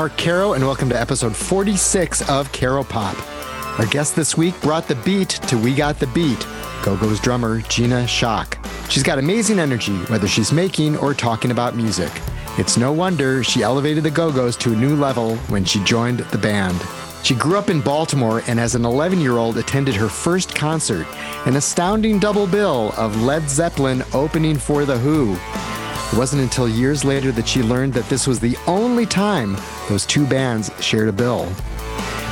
Mark Caro, and welcome to episode 46 of Caro Pop. Our guest this week brought the beat to We Got the Beat, Go Go's drummer Gina Schock. She's got amazing energy, whether she's making or talking about music. It's no wonder she elevated the Go Go's to a new level when she joined the band. She grew up in Baltimore and as an 11 year old attended her first concert, an astounding double bill of Led Zeppelin opening for The Who. It wasn't until years later that she learned that this was the only time those two bands shared a bill.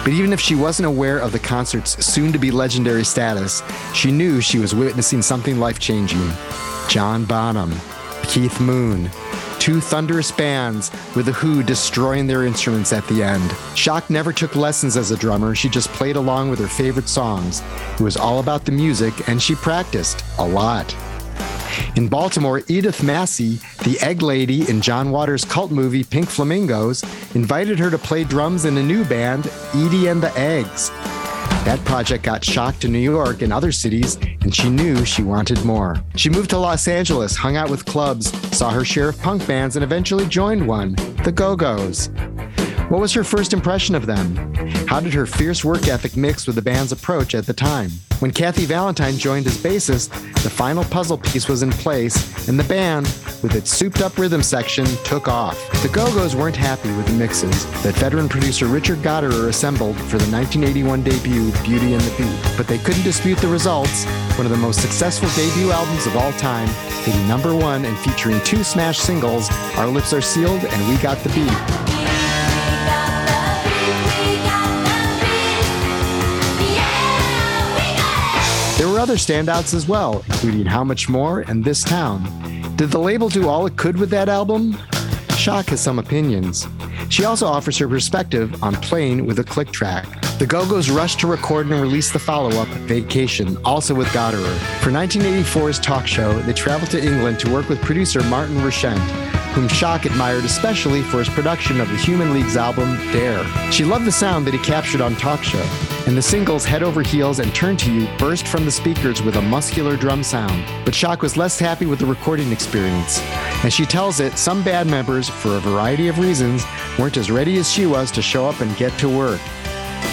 But even if she wasn't aware of the concert's soon to be legendary status, she knew she was witnessing something life changing. John Bonham, Keith Moon, two thunderous bands with The Who destroying their instruments at the end. Schock never took lessons as a drummer, she just played along with her favorite songs. It was all about the music, and she practiced a lot. In Baltimore, Edith Massey, the egg lady in John Waters' cult movie Pink Flamingos, invited her to play drums in a new band, Edie and the Eggs. That project got shocked to New York and other cities, and she knew she wanted more. She moved to Los Angeles, hung out with clubs, saw her share of punk bands, and eventually joined one, the Go Go's. What was her first impression of them? How did her fierce work ethic mix with the band's approach at the time? When Kathy Valentine joined as bassist, the final puzzle piece was in place, and the band, with its souped up rhythm section, took off. The Go Go's weren't happy with the mixes that veteran producer Richard Gottehrer assembled for the 1981 debut Beauty and the Beat, but they couldn't dispute the results. One of the most successful debut albums of all time, hitting number one and featuring two smash singles, Our Lips Are Sealed and We Got the Beat. Other standouts as well, including How Much More and This Town. Did the label do all it could with that album? Schock has some opinions. She also offers her perspective on playing with a click track. The Go Go's rushed to record and release the follow up, Vacation, also with Gottehrer. For 1984's talk show, they traveled to England to work with producer Martin Rushent, whom Schock admired especially for his production of the Human League's album Dare. She loved the sound that he captured on Talk Show, and the singles Head Over Heels and Turn to You burst from the speakers with a muscular drum sound. But Schock was less happy with the recording experience. As she tells it, some band members, for a variety of reasons, weren't as ready as she was to show up and get to work.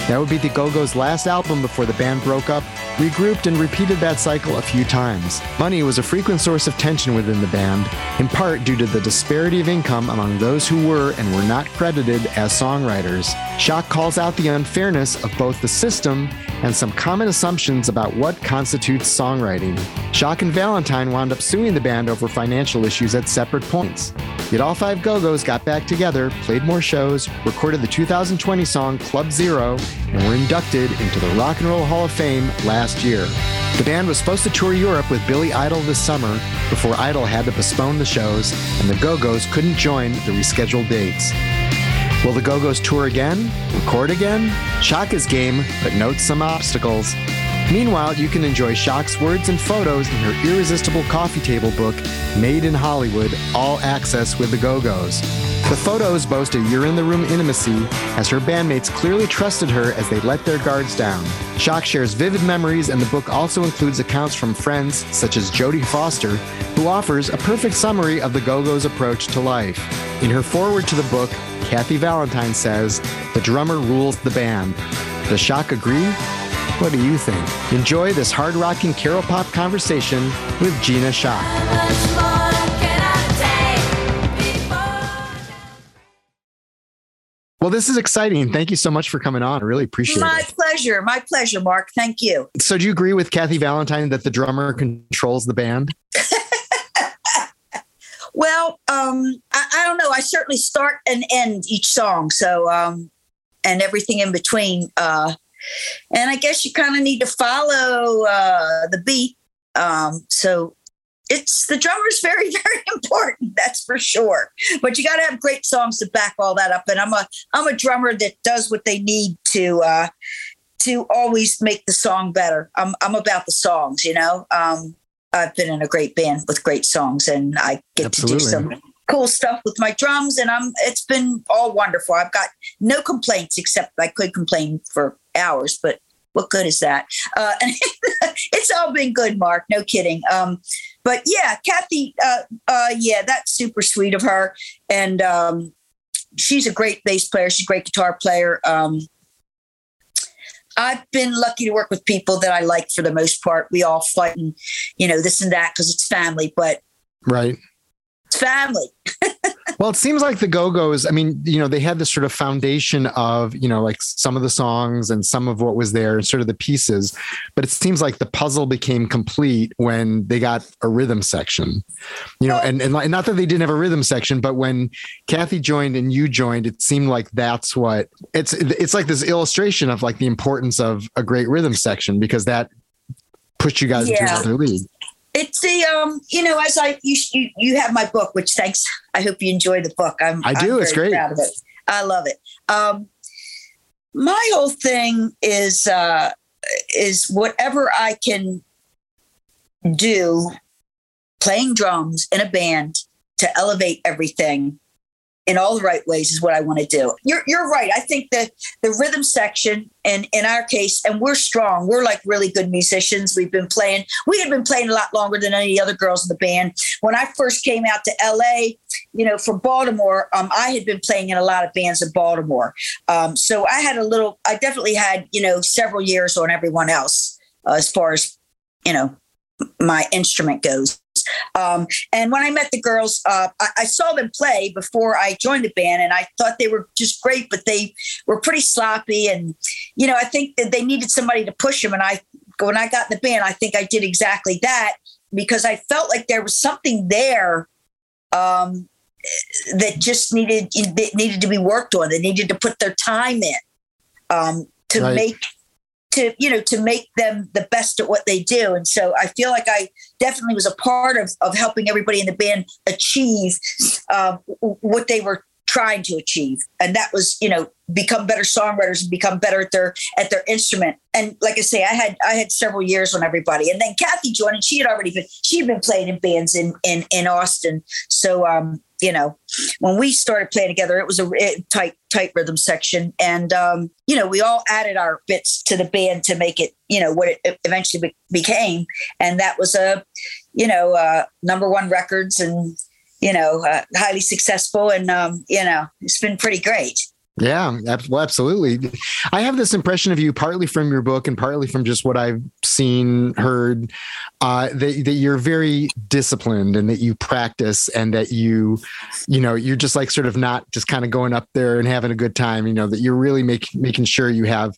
That would be the Go Go's last album before the band broke up, regrouped, and repeated that cycle a few times. Money was a frequent source of tension within the band, in part due to the disparity of income among those who were and were not credited as songwriters. Schock calls out the unfairness of both the system and some common assumptions about what constitutes songwriting. Schock and Valentine wound up suing the band over financial issues at separate points. Yet all five Go Go's got back together, played more shows, recorded the 2020 song Club Zero, and were inducted into the Rock and Roll Hall of Fame last year. The band was supposed to tour Europe with Billy Idol this summer before Idol had to postpone the shows, and the Go Go's couldn't join the rescheduled dates. Will the Go Go's tour again? Record again? Schock is game, but notes some obstacles. Meanwhile, you can enjoy Schock's words and photos in her irresistible coffee table book, Made in Hollywood, all access with the Go Go's. The photos boast a you're in the room intimacy as her bandmates clearly trusted her as they let their guards down. Schock shares vivid memories, and the book also includes accounts from friends such as Jodie Foster, who offers a perfect summary of the Go Go's approach to life. In her foreword to the book, Kathy Valentine says, The drummer rules the band. Does Schock agree? What do you think? Enjoy this hard rocking Caro Pop conversation with Gina Schock. Well, this is exciting. Thank you so much for coming on. I really appreciate my it. My pleasure. My pleasure, Mark. Thank you. So, do you agree with Kathy Valentine that the drummer controls the band? well, um, I, I, don't know. I certainly start and end each song. So, um, and everything in between. Uh, and I guess you kind of need to follow uh, the beat. Um, so it's the drummer's very very important that's for sure but you got to have great songs to back all that up and i'm a i'm a drummer that does what they need to uh to always make the song better i'm i'm about the songs you know um i've been in a great band with great songs and i get Absolutely. to do some cool stuff with my drums and i'm it's been all wonderful i've got no complaints except i could complain for hours, but what good is that? Uh, it's all been good, Mark. No kidding. Um, but yeah, Kathy, uh, uh, yeah, that's super sweet of her. And um, she's a great bass player. She's a great guitar player. Um, I've been lucky to work with people that I like for the most part. We all fight and, you know, this and that because it's family, but right. It's family. well, it seems like the Go Go's, I mean, you know, they had this sort of foundation of, you know, like some of the songs and some of what was there, and sort of the pieces. But it seems like the puzzle became complete when they got a rhythm section, you know, and, and not that they didn't have a rhythm section, but when Kathy joined and you joined, it seemed like that's what it's, it's like this illustration of like the importance of a great rhythm section because that puts you guys yeah. into another league it's the um you know as i you, you you have my book which thanks i hope you enjoy the book. I'm i do I'm it's great. proud of it. I love it. Um my whole thing is uh is whatever i can do playing drums in a band to elevate everything in all the right ways is what I want to do. You're, you're right. I think that the rhythm section, and in our case, and we're strong. We're like really good musicians. We've been playing. We had been playing a lot longer than any other girls in the band. When I first came out to LA, you know, from Baltimore, um, I had been playing in a lot of bands in Baltimore. Um, so I had a little. I definitely had you know several years on everyone else uh, as far as you know my instrument goes. Um, and when I met the girls, uh, I, I, saw them play before I joined the band, and I thought they were just great, but they were pretty sloppy. And you know, I think that they needed somebody to push them. And I, when I got in the band, I think I did exactly that because I felt like there was something there um, that just needed that needed to be worked on. They needed to put their time in um, to right. make to you know to make them the best at what they do. And so i feel like i definitely was a part of of helping everybody in the band achieve um, what they were trying to achieve. And that was you know become better songwriters and become better at their at their instrument. And like i say i had i had several years on everybody. And then kathy joined and she had already been she had been playing in bands in in in austin. So um you know, when we started playing together, it was a tight, tight rhythm section. And, um, you know, we all added our bits to the band to make it, you know, what it eventually be- became. And that was a, you know, uh, number one records and, you know, uh, highly successful. And, um, you know, it's been pretty great. Yeah, well, absolutely. I have this impression of you partly from your book and partly from just what I've seen, heard, uh, that, that you're very disciplined and that you practice and that you, you know, you're just like sort of not just kind of going up there and having a good time, you know, that you're really making making sure you have,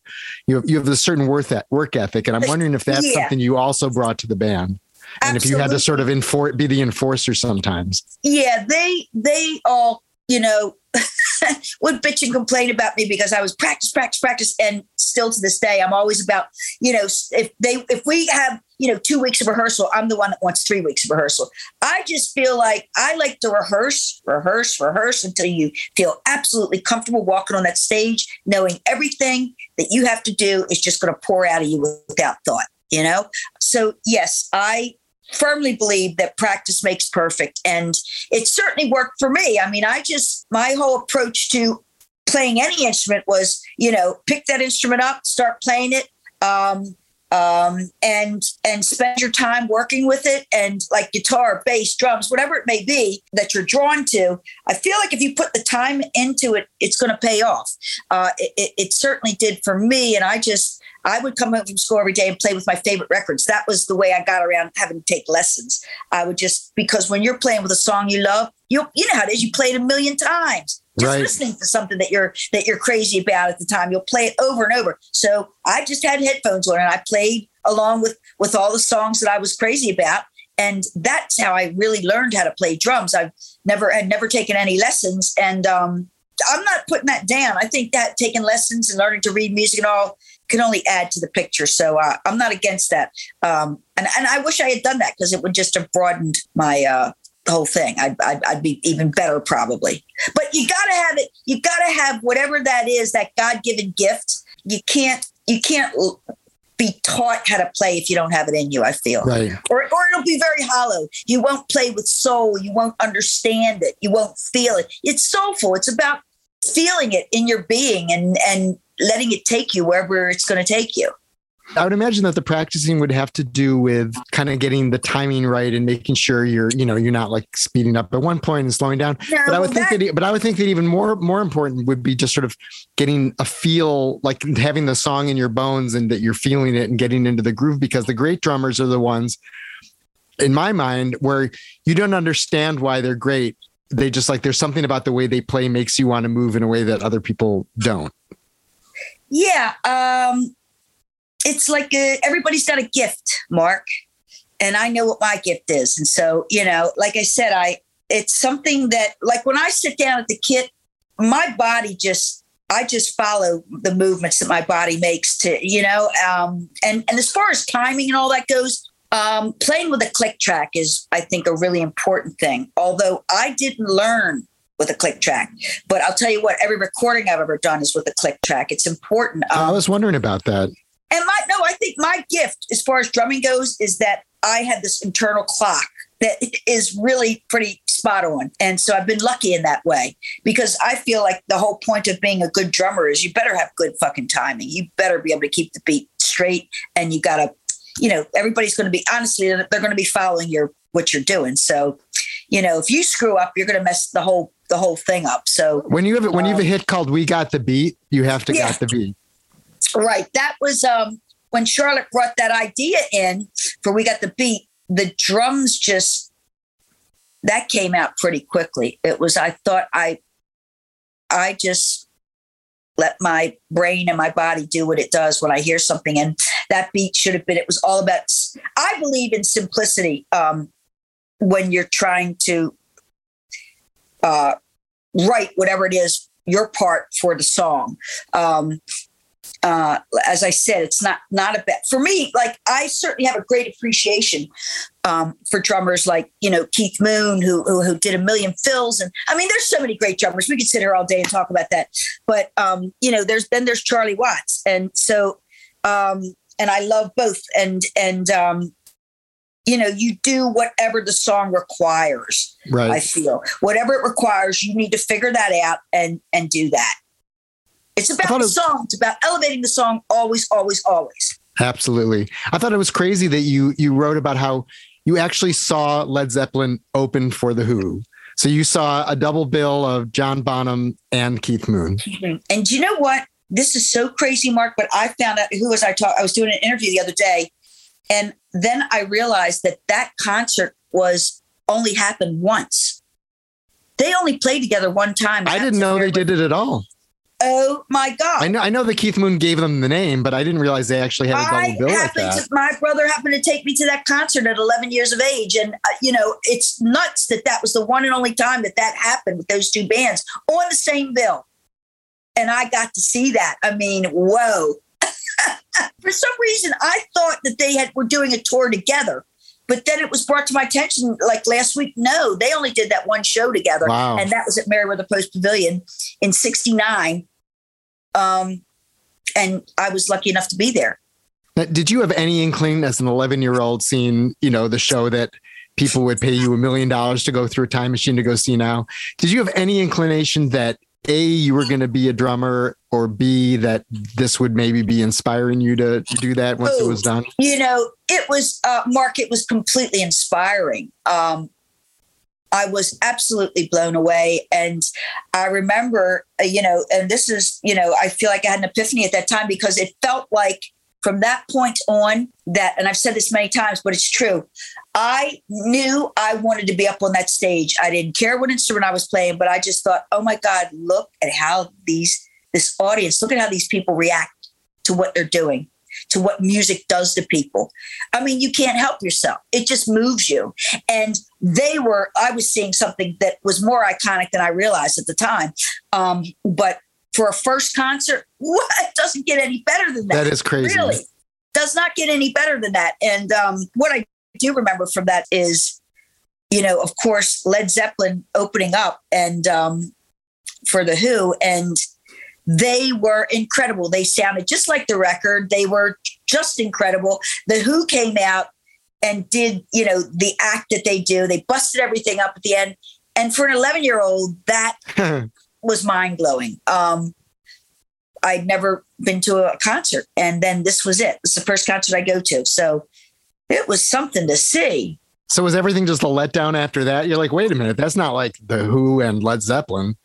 you have, you have a certain worth at work ethic. And I'm wondering if that's yeah. something you also brought to the band. And Absolutely. if you had to sort of enforce, be the enforcer sometimes. Yeah, they, they all, you know, would bitch and complain about me because I was practice, practice, practice, and still to this day, I'm always about you know if they if we have you know two weeks of rehearsal, I'm the one that wants three weeks of rehearsal. I just feel like I like to rehearse, rehearse, rehearse until you feel absolutely comfortable walking on that stage, knowing everything that you have to do is just going to pour out of you without thought. You know, so yes, I firmly believe that practice makes perfect. And it certainly worked for me. I mean, I just, my whole approach to playing any instrument was, you know, pick that instrument up, start playing it. Um, um, and and spend your time working with it and like guitar bass drums whatever it may be that you're drawn to i feel like if you put the time into it it's going to pay off uh, it, it, certainly did for me and i just I would come home from school every day and play with my favorite records. That was the way I got around having to take lessons. I would just because when you're playing with a song you love, you you know how it is. You play it a million times. Just right. listening to something that you're that you're crazy about at the time, you'll play it over and over. So I just had headphones on and I played along with with all the songs that I was crazy about. And that's how I really learned how to play drums. I've never had never taken any lessons, and um, I'm not putting that down. I think that taking lessons and learning to read music and all can only add to the picture. So uh, I'm not against that. Um, and, and I wish I had done that because it would just have broadened my uh, whole thing. I'd, I'd, I'd, be even better probably. But you got to have it. You got to have whatever that is, that God given gift. You can't, you can't be taught how to play if you don't have it in you, I feel. Right. Or, or it'll be very hollow. You won't play with soul. You won't understand it. You won't feel it. It's soulful. It's about feeling it in your being and, and letting it take you wherever it's going to take you. I would imagine that the practicing would have to do with kind of getting the timing right and making sure you're, you know, you're not like speeding up at one point and slowing down. No, but I would that- think that, but I would think that even more, more important would be just sort of getting a feel, like having the song in your bones and that you're feeling it and getting into the groove because the great drummers are the ones in my mind where you don't understand why they're great. They just like, there's something about the way they play makes you want to move in a way that other people don't. Yeah, um, it's like a, everybody's got a gift, Mark, and I know what my gift is, and so you know, like I said, I it's something that like when I sit down at the kit, my body just I just follow the movements that my body makes to you know, um, and and as far as timing and all that goes. Um, playing with a click track is, I think, a really important thing. Although I didn't learn with a click track. But I'll tell you what, every recording I've ever done is with a click track. It's important. I Um, was wondering about that. And my no, I think my gift as far as drumming goes is that I had this internal clock that is really pretty spot on. And so I've been lucky in that way because I feel like the whole point of being a good drummer is you better have good fucking timing. You better be able to keep the beat straight and you got to you know everybody's going to be honestly they're going to be following your what you're doing. So, you know, if you screw up, you're going to mess the whole the whole thing up. So When you have when you have a Um, hit called "We Got the Beat," you have to Yeah. got the beat. Right. That was um when Charlotte brought that idea in for we got the beat, the drums just that came out pretty quickly. It was I thought I I just let my brain and my body do what it does when I hear something and that beat should have been it was all about I believe in simplicity um when you're trying to uh write whatever it is your part for the song. Um uh, as I said, it's not not a bet for me. Like I certainly have a great appreciation um, for drummers like you know Keith Moon, who, who who did a million fills, and I mean, there's so many great drummers. We could sit here all day and talk about that. But um, you know, there's then there's Charlie Watts, and so um, and I love both. And and um, you know, you do whatever the song requires. Right. I feel whatever it requires, you need to figure that out and and do that. It's about the it- song. It's about elevating the song. Always, always, always. Absolutely. I thought it was crazy that you you wrote about how you actually saw Led Zeppelin open for the Who. So you saw a double bill of John Bonham and Keith Moon. Mm-hmm. And you know what? This is so crazy, Mark. But I found out who was I talking. I was doing an interview the other day, and then I realized that that concert was only happened once. They only played together one time. I didn't know they did it at all. Oh my god! I know I know that Keith Moon gave them the name, but I didn't realize they actually had a I double bill like happened that. to, my brother happened to take me to that concert at 11 years of age. And, uh, you know, it's nuts that that was the one and only time that that happened with those two bands on the same bill. And I got to see that. I mean, whoa. For some reason, I thought that they had were doing a tour together. But then it was brought to my attention like last week. No, they only did that one show together. Wow. And that was at Merriweather Post Pavilion in 69. Um, and I was lucky enough to be there. Now, Did you have any inkling as an 11 year old seeing, you know, the show that people would pay you a million dollars to go through a time machine to go see now? Did you have any inclination that A, you were going to be a drummer or B, that this would maybe be inspiring you to, to do that once it was done? you know it was uh, mark it was completely inspiring um, i was absolutely blown away and i remember uh, you know and this is you know i feel like i had an epiphany at that time because it felt like from that point on that and i've said this many times but it's true i knew i wanted to be up on that stage i didn't care what instrument i was playing but i just thought oh my god look at how these this audience look at how these people react to what they're doing to what music does to people. I mean, you can't help yourself. It just moves you. And they were, I was seeing something that was more iconic than I realized at the time. Um, but for a first concert, what doesn't get any better than that? That is crazy. Really does not get any better than that. And um, what I do remember from that is, you know, of course, Led Zeppelin opening up and um, for the Who, and they were incredible. They sounded just like the record. They were just incredible. The Who came out and did, you know, the act that they do. They busted everything up at the end. And for an 11 year old, that was mind blowing. Um, I'd never been to a concert, and then this was it. It's the first concert I go to, so it was something to see. So was everything just a letdown after that? You're like, wait a minute, that's not like the Who and Led Zeppelin.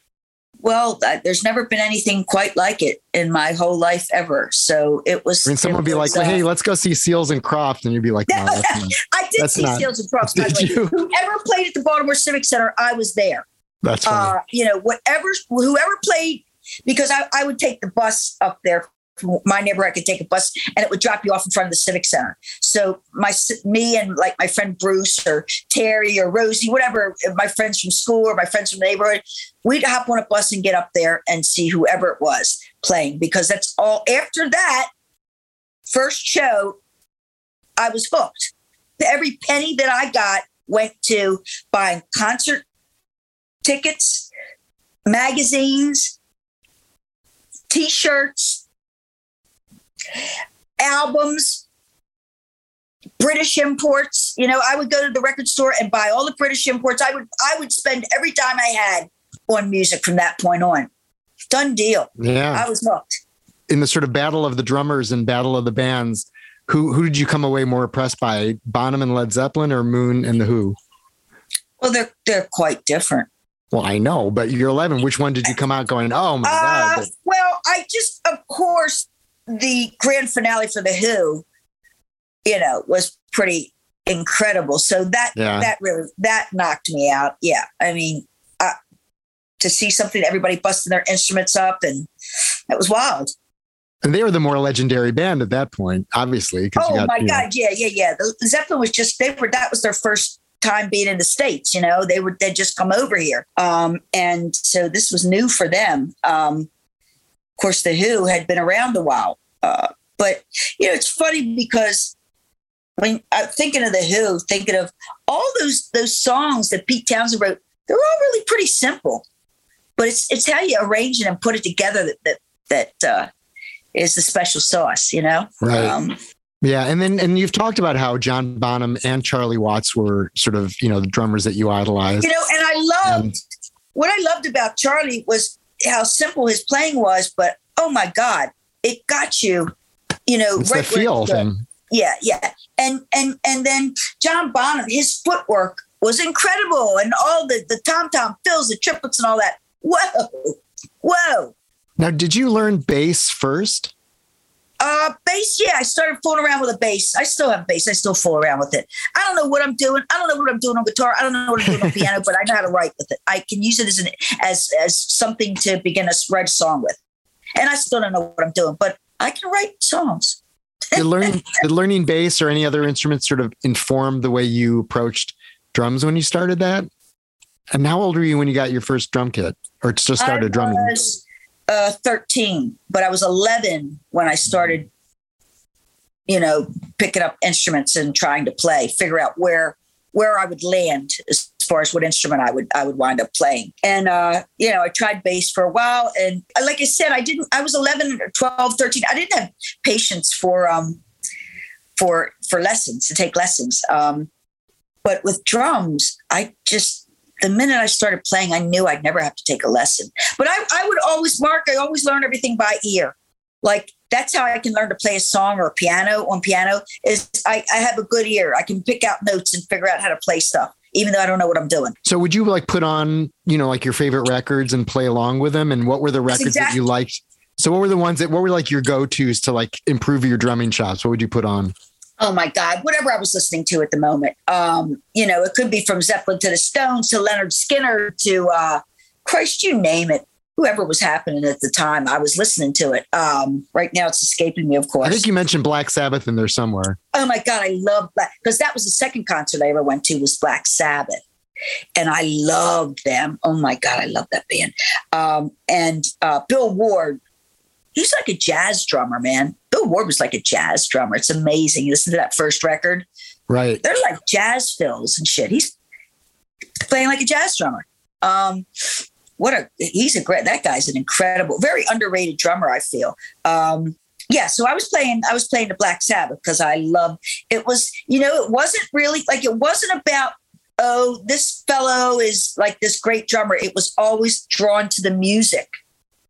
Well, uh, there's never been anything quite like it in my whole life ever. So it was. I mean, someone would be was, like, uh, "Hey, let's go see Seals and Croft," and you'd be like, "No, that's not." I did see not- Seals and the Did you? Whoever played at the Baltimore Civic Center, I was there. That's funny. uh, you know, whatever, whoever played, because I, I would take the bus up there from my neighborhood. I could take a bus and it would drop you off in front of the Civic Center. So my, me and like my friend Bruce or Terry or Rosie, whatever, my friends from school or my friends from the neighborhood, we'd hop on a bus and get up there and see whoever it was playing because that's all. After that first show, I was hooked. Every penny that I got went to buying concert tickets, magazines, t-shirts, albums, British imports. You know, I would go to the record store and buy all the British imports. I would I would spend every dime I had on music from that point on. Done deal. yeah. I was hooked. In the sort of battle of the drummers and battle of the bands, who who did you come away more impressed by? Bonham and Led Zeppelin, or Moon and the Who? Well, they're they're quite different. Well, I know, but you're 11. Which one did you come out going? Oh my Uh, god! well, I just, of course, the grand finale for the Who, you know, was pretty incredible. So that Yeah. that really that knocked me out. Yeah, I mean, uh, to see something everybody busting their instruments up and that was wild. And they were the more legendary band at that point, obviously. Oh got, my you know- God, yeah, yeah, yeah. The Zeppelin was just they were that was their first time being in the states. You know, they were they just come over here, um, and so this was new for them. Um, of course, the Who had been around a while, uh, but you know, it's funny because when I'm thinking of the Who, thinking of all those those songs that Pete Townshend wrote, they're all really pretty simple, but it's it's how you arrange it and put it together that that that uh, is the special sauce. You know, Right. Um, Yeah, and then and you've talked about how John Bonham and Charlie Watts were sort of you know the drummers that you idolized. you know, and I loved And- what I loved about Charlie was how simple his playing was, but oh my God, it got you, you know, it's the feel thing. Yeah, yeah. And and and then John Bonham, his footwork was incredible. And all the the tom tom fills, the triplets and all that. Whoa. Whoa. Now, did you learn bass first? Uh bass, yeah. I started fooling around with a bass. I still have bass. I still fool around with it. I don't know what I'm doing. I don't know what I'm doing on guitar. I don't know what I'm doing on piano, but I know how to write with it. I can use it as an as as something to begin a write a song with. And I still don't know what I'm doing, but I can write songs. Did learning did learning bass or any other instruments sort of inform the way you approached drums when you started that? And how old were you when you got your first drum kit or just started I drumming? Uh, 13, but I was 11 when I started, you know, picking up instruments and trying to play, figure out where where I would land as far as what instrument I would I would wind up playing. And uh, you know, I tried bass for a while, and uh, like I said, I didn't. I was 11 or 12, 13. I didn't have patience for um for for lessons to take lessons. Um, but with drums, I just the minute I started playing, I knew I'd never have to take a lesson. But I, I would always mark, I always learn everything by ear. Like that's how I can learn to play a song or a piano on piano is I, I have a good ear. I can pick out notes and figure out how to play stuff, even though I don't know what I'm doing. So would you like put on, you know, like your favorite records and play along with them? And what were the records that you liked? So what were the ones that what were like your go-tos to like improve your drumming chops? What would you put on? Oh my God, whatever I was listening to at the moment. Um, you know, it could be from Zeppelin to the Stones to Lynyrd Skynyrd to uh Christ, you name it. Whoever was happening at the time, I was listening to it. Um, right now it's escaping me, of course. I think you mentioned Black Sabbath in there somewhere. Oh my God, I love Black because that was the second concert I ever went to was Black Sabbath. And I loved them. Oh my God, I love that band. Um, and uh, Bill Ward, he's like a jazz drummer, man. Bill Ward was like a jazz drummer. It's amazing. You listen to that first record, Right. they're like jazz fills and shit. He's playing like a jazz drummer. Um, what a he's a great that guy's an incredible, very underrated drummer. I feel. Um, yeah, so I was playing. I was playing the Black Sabbath because I love. It was you know it wasn't really like it wasn't about oh this fellow is like this great drummer. It was always drawn to the music,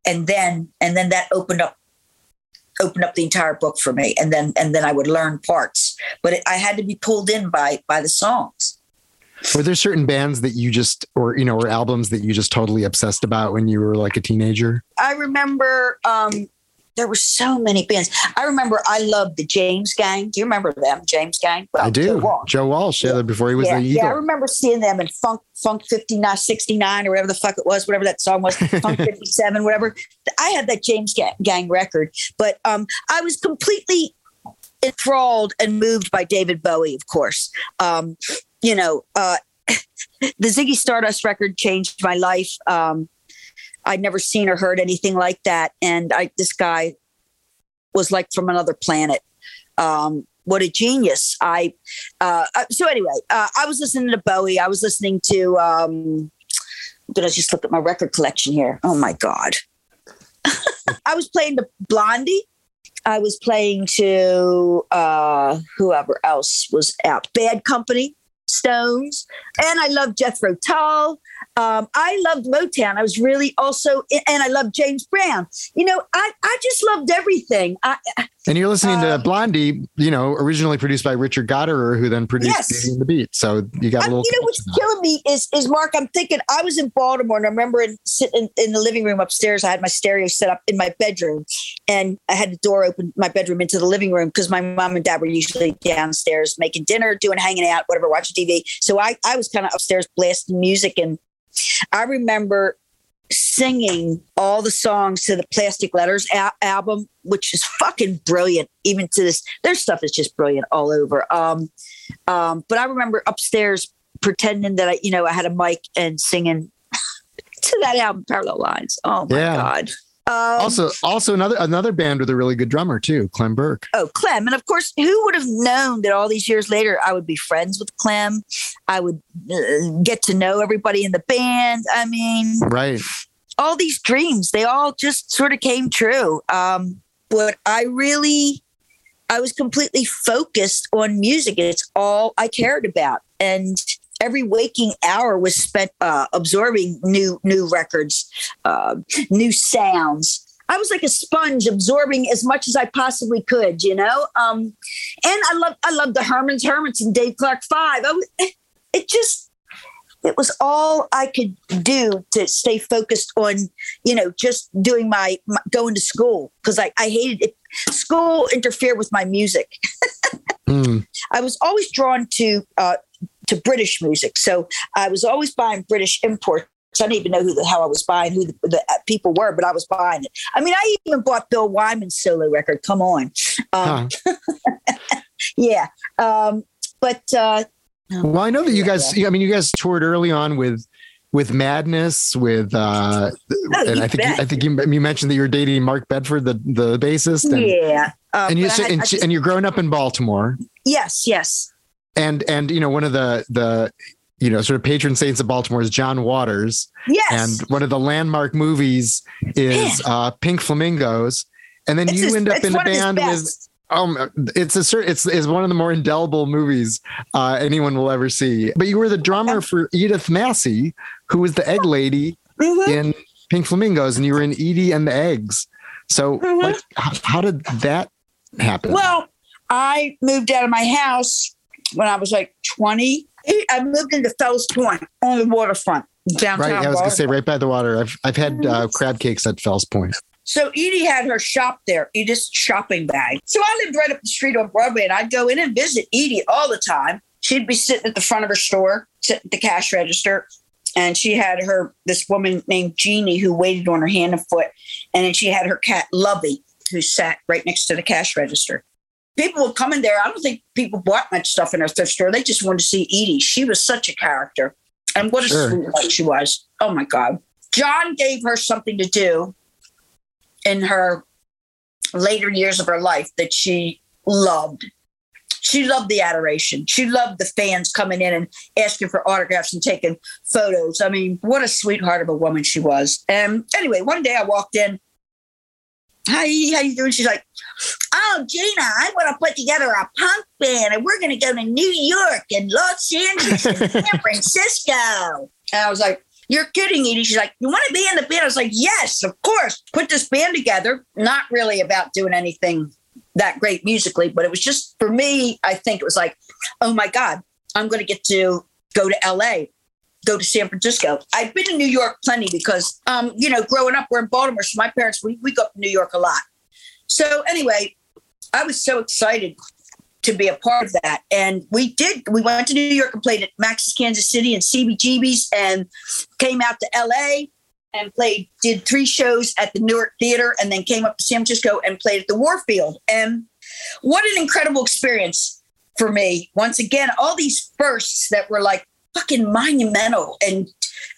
and then and then that opened up opened up the entire book for me, and then and then I would learn parts. But it, I had to be pulled in by by the songs. Were there certain bands that you just, or you know, or albums that you just totally obsessed about when you were like a teenager? I remember um, there were so many bands. I remember I loved the James Gang. Do you remember them, James Gang? Well, I do. Joe Walsh, Joe Walsh yeah, before he was yeah, the Eagle. Yeah, I remember seeing them in Funk Funk 59, 69 or whatever the fuck it was, whatever that song was, Funk 57, whatever. I had that James Gang record, but um, I was completely enthralled and moved by David Bowie, of course. Um, you know, uh, the Ziggy Stardust record changed my life. Um, I'd never seen or heard anything like that. And I, this guy was like from another planet. Um, what a genius. I, uh, uh so anyway, uh, I was listening to Bowie. I was listening to, um, did I just look at my record collection here? Oh my God. I was playing the Blondie. I was playing to uh, whoever else was out. Bad Company. Stones, and I love Jethro Tull. Um, I loved Motown. I was really also, and I loved James Brown. You know, I, I just loved everything. I, and you're listening to um, Blondie, you know, originally produced by Richard Gottehrer, who then produced yes. the Beat. So you got a little. you know what's killing me is is Mark. I'm thinking I was in Baltimore, and I remember in, sitting in, in the living room upstairs. I had my stereo set up in my bedroom, and I had the door open, my bedroom into the living room because my mom and dad were usually downstairs making dinner, doing hanging out, whatever, watching TV. So I I was kind of upstairs blasting music, and I remember singing all the songs to the Plastic Letters a- album, which is fucking brilliant. Even to this, their stuff is just brilliant all over. Um, um, but I remember upstairs pretending that I, you know, I had a mic and singing to that album, Parallel Lines. Oh my yeah. god. Um, also, also another another band with a really good drummer too, Clem Burke. Oh, Clem, and of course, who would have known that all these years later I would be friends with Clem? I would uh, get to know everybody in the band. I mean, right? All these dreams, they all just sort of came true. Um, but I really, I was completely focused on music. It's all I cared about, and every waking hour was spent uh, absorbing new new records, uh, new sounds. I was like a sponge, absorbing as much as I possibly could, you know. Um, and I love I love the Hermans Hermits and Dave Clark Five. I was, it just it was all I could do to stay focused on, you know, just doing my, my going to school because I, I hated it. School interfered with my music. mm. I was always drawn to uh, to British music. So I was always buying British imports. I didn't even know who the hell I was buying, who the, the, uh, people were, but I was buying it. I mean, I even bought Bill Wyman's solo record. Come on. Um, huh. yeah. Um, but, uh, well, I know that you guys, I mean, you guys toured early on with, with Madness, with, uh, oh, and I think, you, I think you, you, mentioned that you were dating Mark Bedford, the, the bassist. And, yeah. Um, and you, had, and, just, and you're growing up in Baltimore. Yes. Yes and and you know one of the the you know sort of patron saints of Baltimore is John Waters. Yes. And one of the landmark movies is uh, Pink Flamingos, and then it's you his, end up in a band with. Um, it's a it's is one of the more indelible movies uh, anyone will ever see. But you were the drummer for Edith Massey, who was the egg lady mm-hmm. in Pink Flamingos, and you were in Edie and the Eggs. So, mm-hmm. like, how, how did that happen? Well, I moved out of my house when I was like 20. I moved into Fells Point on the waterfront downtown. Right. I was going to say right by the water. I've, I've had uh, crab cakes at Fells Point. So Edie had her shop there, Edith's shopping bag. So I lived right up the street on Broadway and I'd go in and visit Edie all the time. She'd be sitting at the front of her store, sitting at the cash register. And she had her, this woman named Jeannie who waited on her hand and foot. And then she had her cat, Lovey, who sat right next to the cash register people would come in there. I don't think people bought much stuff in her thrift store. They just wanted to see Edie. She was such a character. And what a sure. sweetheart she was. Oh my God. John gave her something to do in her later years of her life that she loved. She loved the adoration. She loved the fans coming in and asking for autographs and taking photos. I mean, what a sweetheart of a woman she was. And anyway, one day I walked in Hi, how you doing? She's like, oh, Gina, I want to put together a punk band and we're going to go to New York and Los Angeles and San Francisco. And I was like, you're kidding, Edie. She's like, you want to be in the band? I was like, yes, of course. Put this band together. Not really about doing anything that great musically, but it was just for me, I think it was like, oh my God, I'm going to get to go to LA, go to San Francisco. I've been in New York plenty because, um, you know, growing up, we're in Baltimore. So my parents, we, we go up to New York a lot. So anyway, I was so excited to be a part of that. And we did, we went to New York and played at Max's Kansas City and CBGB's and came out to LA and played, did three shows at the Nuart Theater and then came up to San Francisco and played at the Warfield. And what an incredible experience for me. Once again, all these firsts that were like fucking monumental. And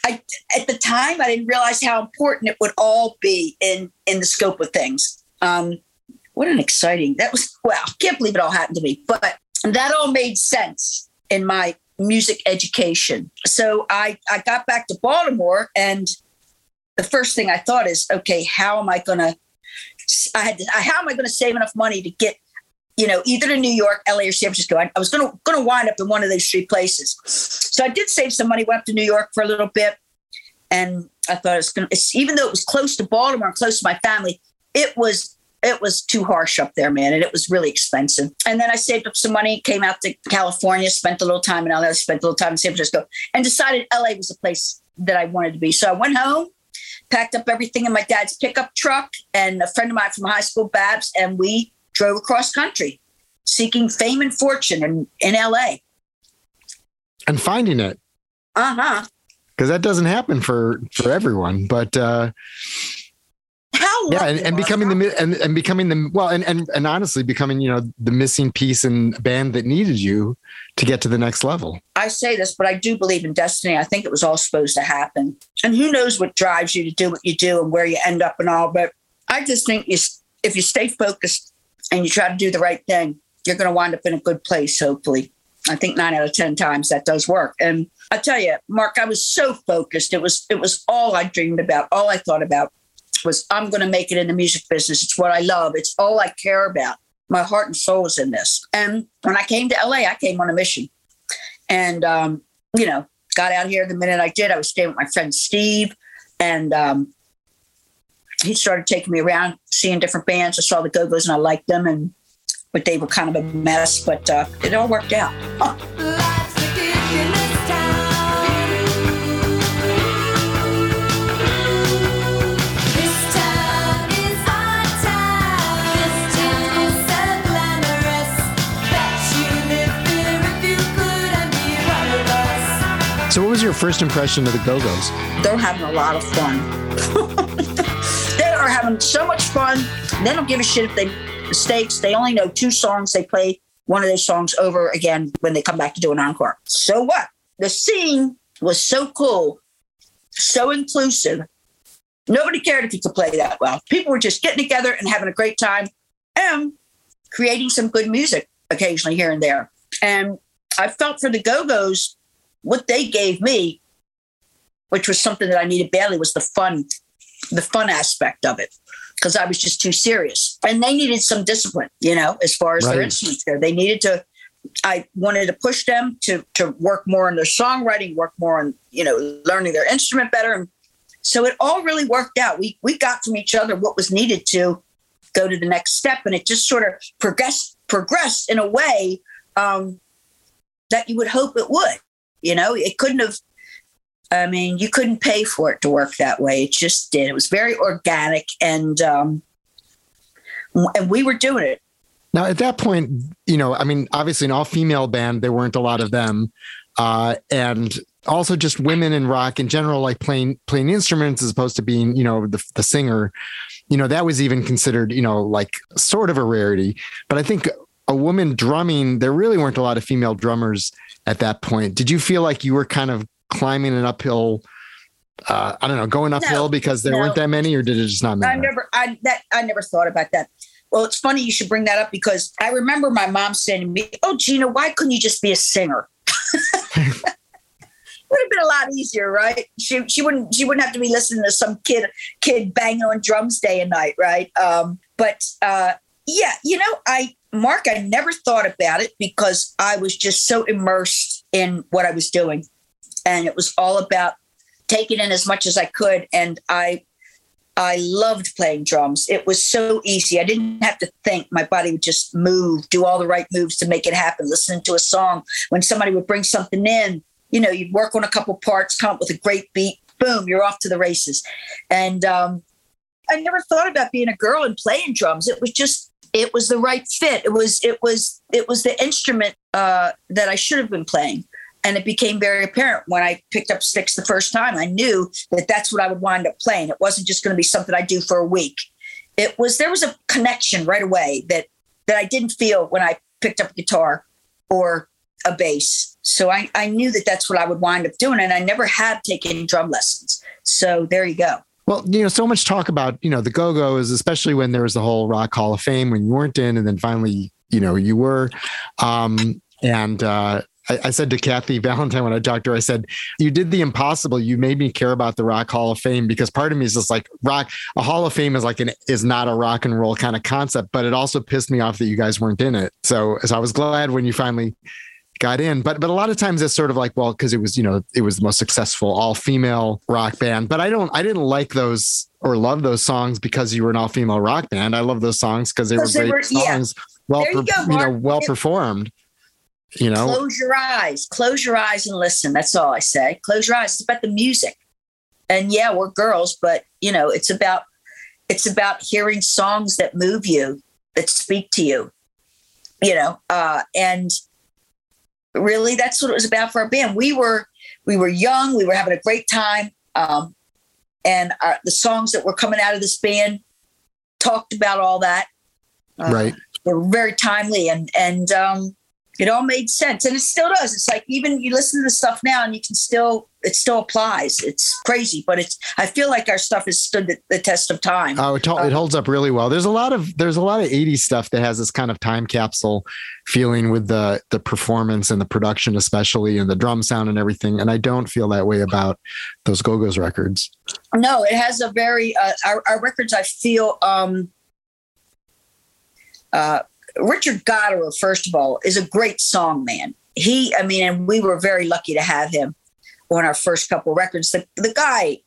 I, at the time, I didn't realize how important it would all be in, in the scope of things. Um, what an exciting that was wow can't believe it all happened to me but that all made sense in my music education so i i got back to baltimore and the first thing i thought is okay how am i going to i had to, how am i going to save enough money to get you know either to new york la or san francisco i, I was going to going to wind up in one of those three places so i did save some money went up to new york for a little bit and i thought it's going to even though it was close to baltimore close to my family it was it was too harsh up there, man, and it was really expensive. And then I saved up some money, came out to California, spent a little time in LA, spent a little time in San Francisco, and decided LA was the place that I wanted to be. So I went home, packed up everything in my dad's pickup truck, and a friend of mine from high school, Babs, and we drove across country, seeking fame and fortune in, in LA. And finding it. Uh huh. Because that doesn't happen for for everyone, but. uh how yeah, and, and becoming the and, and becoming the well, and, and and honestly, becoming you know the missing piece in a band that needed you to get to the next level. I say this, but I do believe in destiny. I think it was all supposed to happen, and who knows what drives you to do what you do and where you end up and all. But I just think you, if you stay focused and you try to do the right thing, you're going to wind up in a good place. Hopefully, I think nine out of ten times that does work. And I tell you, Mark, I was so focused. It was it was all I dreamed about, all I thought about was I'm going to make it in the music business. It's what I love. It's all I care about. My heart and soul is in this. And when I came to LA, I came on a mission. And, um, you know, got out here the minute I did. I was staying with my friend Steve. And um, he started taking me around, seeing different bands. I saw the Go Go's and I liked them. And, but they were kind of a mess, but uh, it all worked out. So, what was your first impression of the Go Go's? They're having a lot of fun. are having so much fun. They don't give a shit if they mistakes. They only know two songs. They play one of those songs over again when they come back to do an encore. So what? The scene was so cool, so inclusive. Nobody cared if you could play that well. People were just getting together and having a great time and creating some good music occasionally here and there. And I felt for the Go Go's, what they gave me, which was something that I needed badly, was the fun, the fun aspect of it, because I was just too serious. And they needed some discipline, you know, as far as right. their instruments go. They needed to. I wanted to push them to to work more on their songwriting, work more on you know learning their instrument better, and so it all really worked out. We we got from each other what was needed to go to the next step, and it just sort of progressed progressed in a way um, that you would hope it would. You know, it couldn't have. I mean, you couldn't pay for it to work that way. It just did. It was very organic, and um, and we were doing it. Now, at that point, you know, I mean, obviously, an all-female band, there weren't a lot of them, uh, and also just women in rock in general, like playing playing instruments as opposed to being, you know, the the singer. You know, that was even considered, you know, like sort of a rarity. But I think a woman drumming, there really weren't a lot of female drummers at that point. Did you feel like you were kind of climbing an uphill? Uh, I don't know, going uphill no, because there no. weren't that many, or did it just not matter? I never, I that I never thought about that. Well, it's funny you should bring that up because I remember my mom saying to me, "Oh, Gina, why couldn't you just be a singer?" It would have been a lot easier, right? She she wouldn't she wouldn't have to be listening to some kid kid banging on drums day and night, right? Um, but uh, yeah, you know, I Mark, I never thought about it because I was just so immersed in what I was doing. And it was all about taking in as much as I could. And I I loved playing drums. It was so easy. I didn't have to think. My body would just move, do all the right moves to make it happen. Listening to a song, when somebody would bring something in, you know, you'd work on a couple parts, come up with a great beat, boom, you're off to the races. And um, I never thought about being a girl and playing drums. It was just, it was the right fit. It was, it was, it was the instrument uh, that I should have been playing. And it became very apparent when I picked up sticks the first time. I knew that that's what I would wind up playing. It wasn't just going to be something I do for a week. It was there was a connection right away that that I didn't feel when I picked up a guitar or a bass. So I, I knew that that's what I would wind up doing. And I never had taken drum lessons. So there you go. Well, you know, so much talk about, you know, the Go Go's, especially when there was the whole Rock Hall of Fame when you weren't in, and then finally, you know, you were. Um, and uh, I, I, said to Kathy Valentine when I talked to her, I said, You did the impossible. You made me care about the Rock Hall of Fame because part of me is just like rock, a Hall of Fame is like an is not a rock and roll kind of concept, but it also pissed me off that you guys weren't in it. So, so I was glad when you finally got in but but a lot of times it's sort of like well because it was you know it was the most successful all female rock band but i don't i didn't like those or love those songs because you were an all female rock band i love those songs because they were great were, songs yeah. well you, go, you know well performed you know? Close your eyes. Close your eyes and listen. That's all i say. Close your eyes. It's about the music. And yeah we're girls but you know it's about it's about hearing songs that move you that speak to you you know? Uh and really that's what it was about for our band. We were we were young. We were having a great time. Um and our, the songs that were coming out of this band talked about all that. Uh, right. were very timely. And and um it all made sense and it still does. It's like even you listen to the stuff now and you can still it still applies. It's crazy but it's i feel like our stuff has stood the, the test of time. Oh it, it, holds up really well. There's a lot of there's a lot of 80s stuff that has this kind of time capsule feeling with the the performance and the production especially and the drum sound and everything and i don't feel that way about those go-go's records. No it has a very uh, our, our records i feel um uh Richard Gottehrer, first of all, is a great song man. He, I mean, and we were very lucky to have him on our first couple records. The, the guy,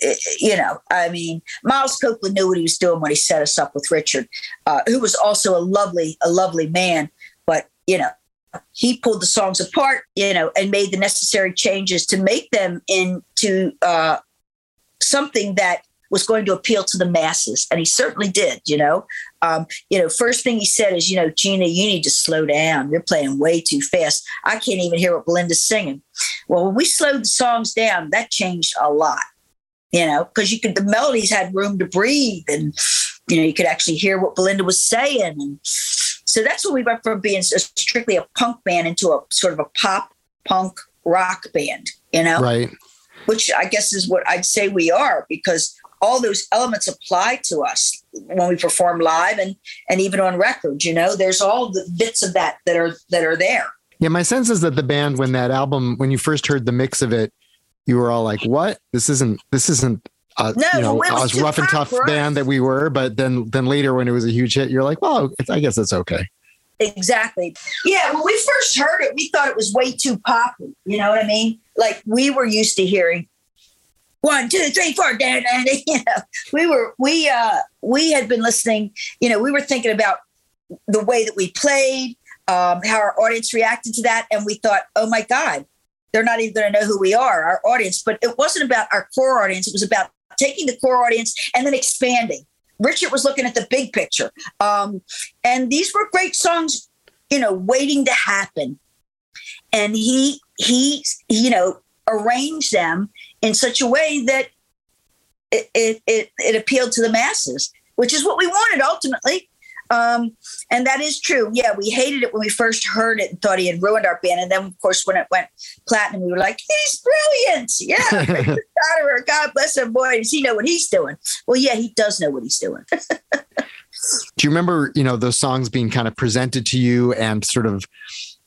eh, you know, I mean, Miles Copeland knew what he was doing when he set us up with Richard, uh, who was also a lovely, a lovely man. But you know, he pulled the songs apart, you know, and made the necessary changes to make them into uh, something that was going to appeal to the masses, and he certainly did. You know, um, you know, first thing he said is, you know, Gina, you need to slow down. You're playing way too fast. I can't even hear what Belinda's singing. Well, when we slowed the songs down, that changed a lot. You know, because you could the melodies had room to breathe, and you know, you could actually hear what Belinda was saying, and so that's when we went from being strictly a punk band into a sort of a pop punk rock band. You know, right which I guess is what I'd say we are because all those elements apply to us when we perform live and and even on record you know there's all the bits of that that are that are there yeah my sense is that the band when that album when you first heard the mix of it you were all like what this isn't this isn't uh, no, you know, as rough and tough band that we were, but then then later when it was a huge hit, you're like, well, I guess it's okay. Exactly. Yeah, when we first heard it, we thought it was way too poppy. You know what I mean? Like we were used to hearing one, two, three, four, dan, you know, we were we uh we had been listening, you know, we were thinking about the way that we played, um, how our audience reacted to that, and we thought, oh my God, they're not even to know who we are, our audience. But it wasn't about our core audience; it was about taking the core audience and then expanding. Richard was looking at the big picture, um, and these were great songs, you know, waiting to happen. And he he you know arranged them in such a way that it, it, it, it appealed to the masses, which is what we wanted ultimately. Um, and that is true. Yeah, we hated it when we first heard it and thought he had ruined our band. And then, of course, when it went platinum, we were like, he's brilliant. Yeah. God bless him. Boy, does he know what he's doing? Well, yeah, he does know what he's doing. Do you remember, you know, those songs being kind of presented to you and sort of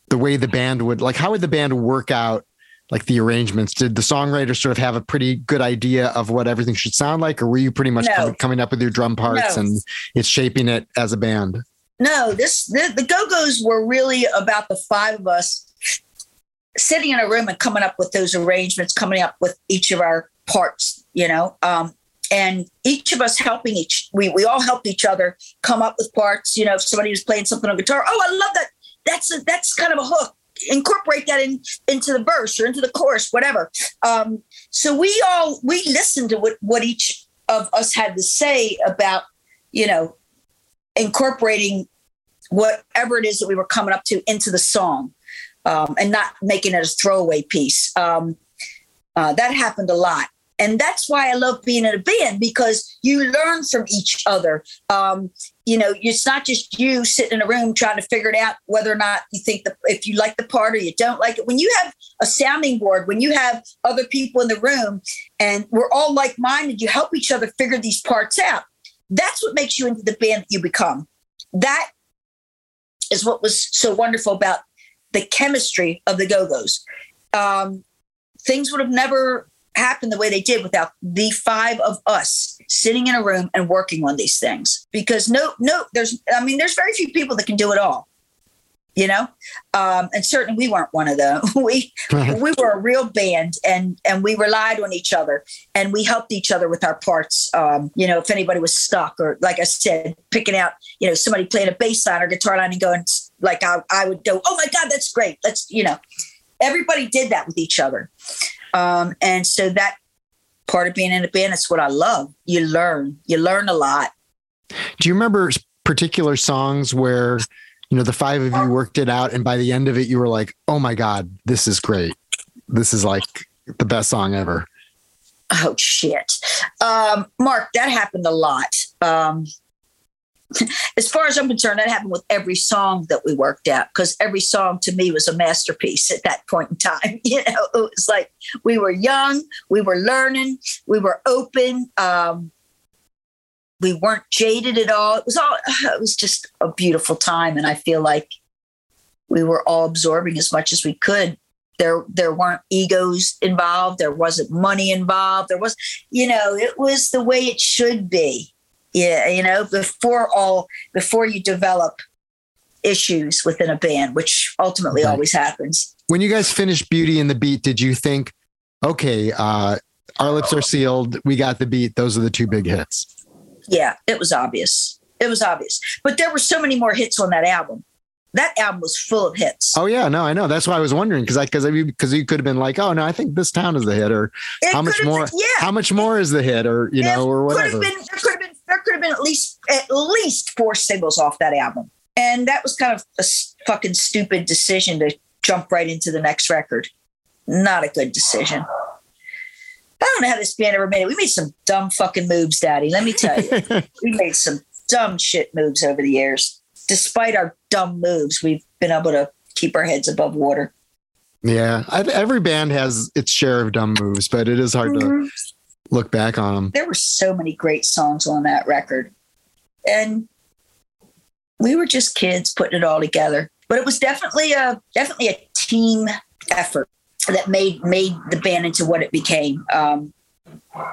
the way the band would like, how would the band work out like the arrangements? Did the songwriter sort of have a pretty good idea of what everything should sound like, or were you pretty much no. coming up with your drum parts no. and it's shaping it as a band? No, this the, the Go Go's were really about the five of us sitting in a room and coming up with those arrangements, coming up with each of our parts, you know, um, and each of us helping each, we, we all helped each other come up with parts. You know, if somebody was playing something on guitar, oh, I love that. That's a, that's kind of a hook. Incorporate that in into the verse or into the chorus, whatever. Um, so we all we listened to what what each of us had to say about, you know, incorporating whatever it is that we were coming up to into the song um, and not making it a throwaway piece. Um, uh, that happened a lot. And that's why I love being in a band because you learn from each other. Um, you know, it's not just you sitting in a room trying to figure it out whether or not you think that if you like the part or you don't like it. When you have a sounding board, when you have other people in the room and we're all like minded, you help each other figure these parts out. That's what makes you into the band that you become. That is what was so wonderful about the chemistry of the Go Go's. Um, things would have never happened the way they did without the five of us sitting in a room and working on these things. Because no, no, there's, I mean, there's very few people that can do it all. You know, um, and certainly we weren't one of them. we we were a real band, and and we relied on each other, and we helped each other with our parts. Um, you know, if anybody was stuck, or like I said, picking out, you know, somebody playing a bass line or guitar line and going, like I, I would go, oh my God, that's great. Let's, you know, everybody did that with each other. Um, and so that part of being in a band, is what I love. You learn, you learn a lot. Do you remember particular songs where, you know, the five of you worked it out and by the end of it, you were like, oh my God, this is great. This is like the best song ever. Oh shit. Um, Mark, that happened a lot. Um, as far as I'm concerned, that happened with every song that we worked out because every song to me was a masterpiece at that point in time. You know, it was like we were young, we were learning, we were open, um, we weren't jaded at all. It was all, it was just a beautiful time. And I feel like we were all absorbing as much as we could. There, there weren't egos involved. There wasn't money involved. There was, you know, it was the way it should be yeah, you know, before all, before you develop issues within a band, which ultimately okay. always happens. When you guys finished Beauty and the Beat, did you think, okay, uh, our lips are sealed, we got the beat, those are the two big hits? Yeah, it was obvious. It was obvious. But there were so many more hits on that album that album was full of hits. Oh yeah, no, I know. That's why I was wondering because I because because you could have been like, oh no, I think this town is the hit, or it how much more? Been, yeah, how much more is the hit, or you it know, or whatever. Could could have been there could have been at least at least four singles off that album, and that was kind of a fucking stupid decision to jump right into the next record. Not a good decision. I don't know how this band ever made it. We made some dumb fucking moves, Daddy. Let me tell you, we made some dumb shit moves over the years despite our dumb moves, we've been able to keep our heads above water. Yeah, I, every band has its share of dumb moves, but it is hard mm-hmm. to look back on them. There were so many great songs on that record, and we were just kids putting it all together. But it was definitely a definitely a team effort that made made the band into what it became. Um,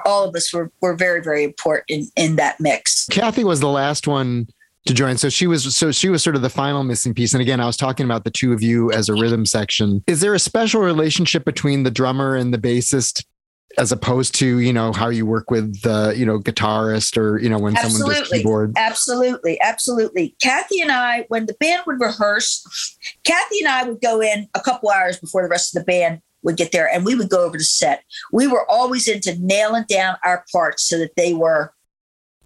all of us were were very very important in, in that mix. Kathy was the last one to join. So she was so she was sort of the final missing piece. And again, I was talking about the two of you as a rhythm section. Is there a special relationship between the drummer and the bassist as opposed to you know how you work with the you know guitarist or you know when absolutely. someone does keyboard absolutely absolutely kathy and i when the band would rehearse kathy and i would go in a couple hours before the rest of the band would get there and we would go over the set we were always into nailing down our parts so that they were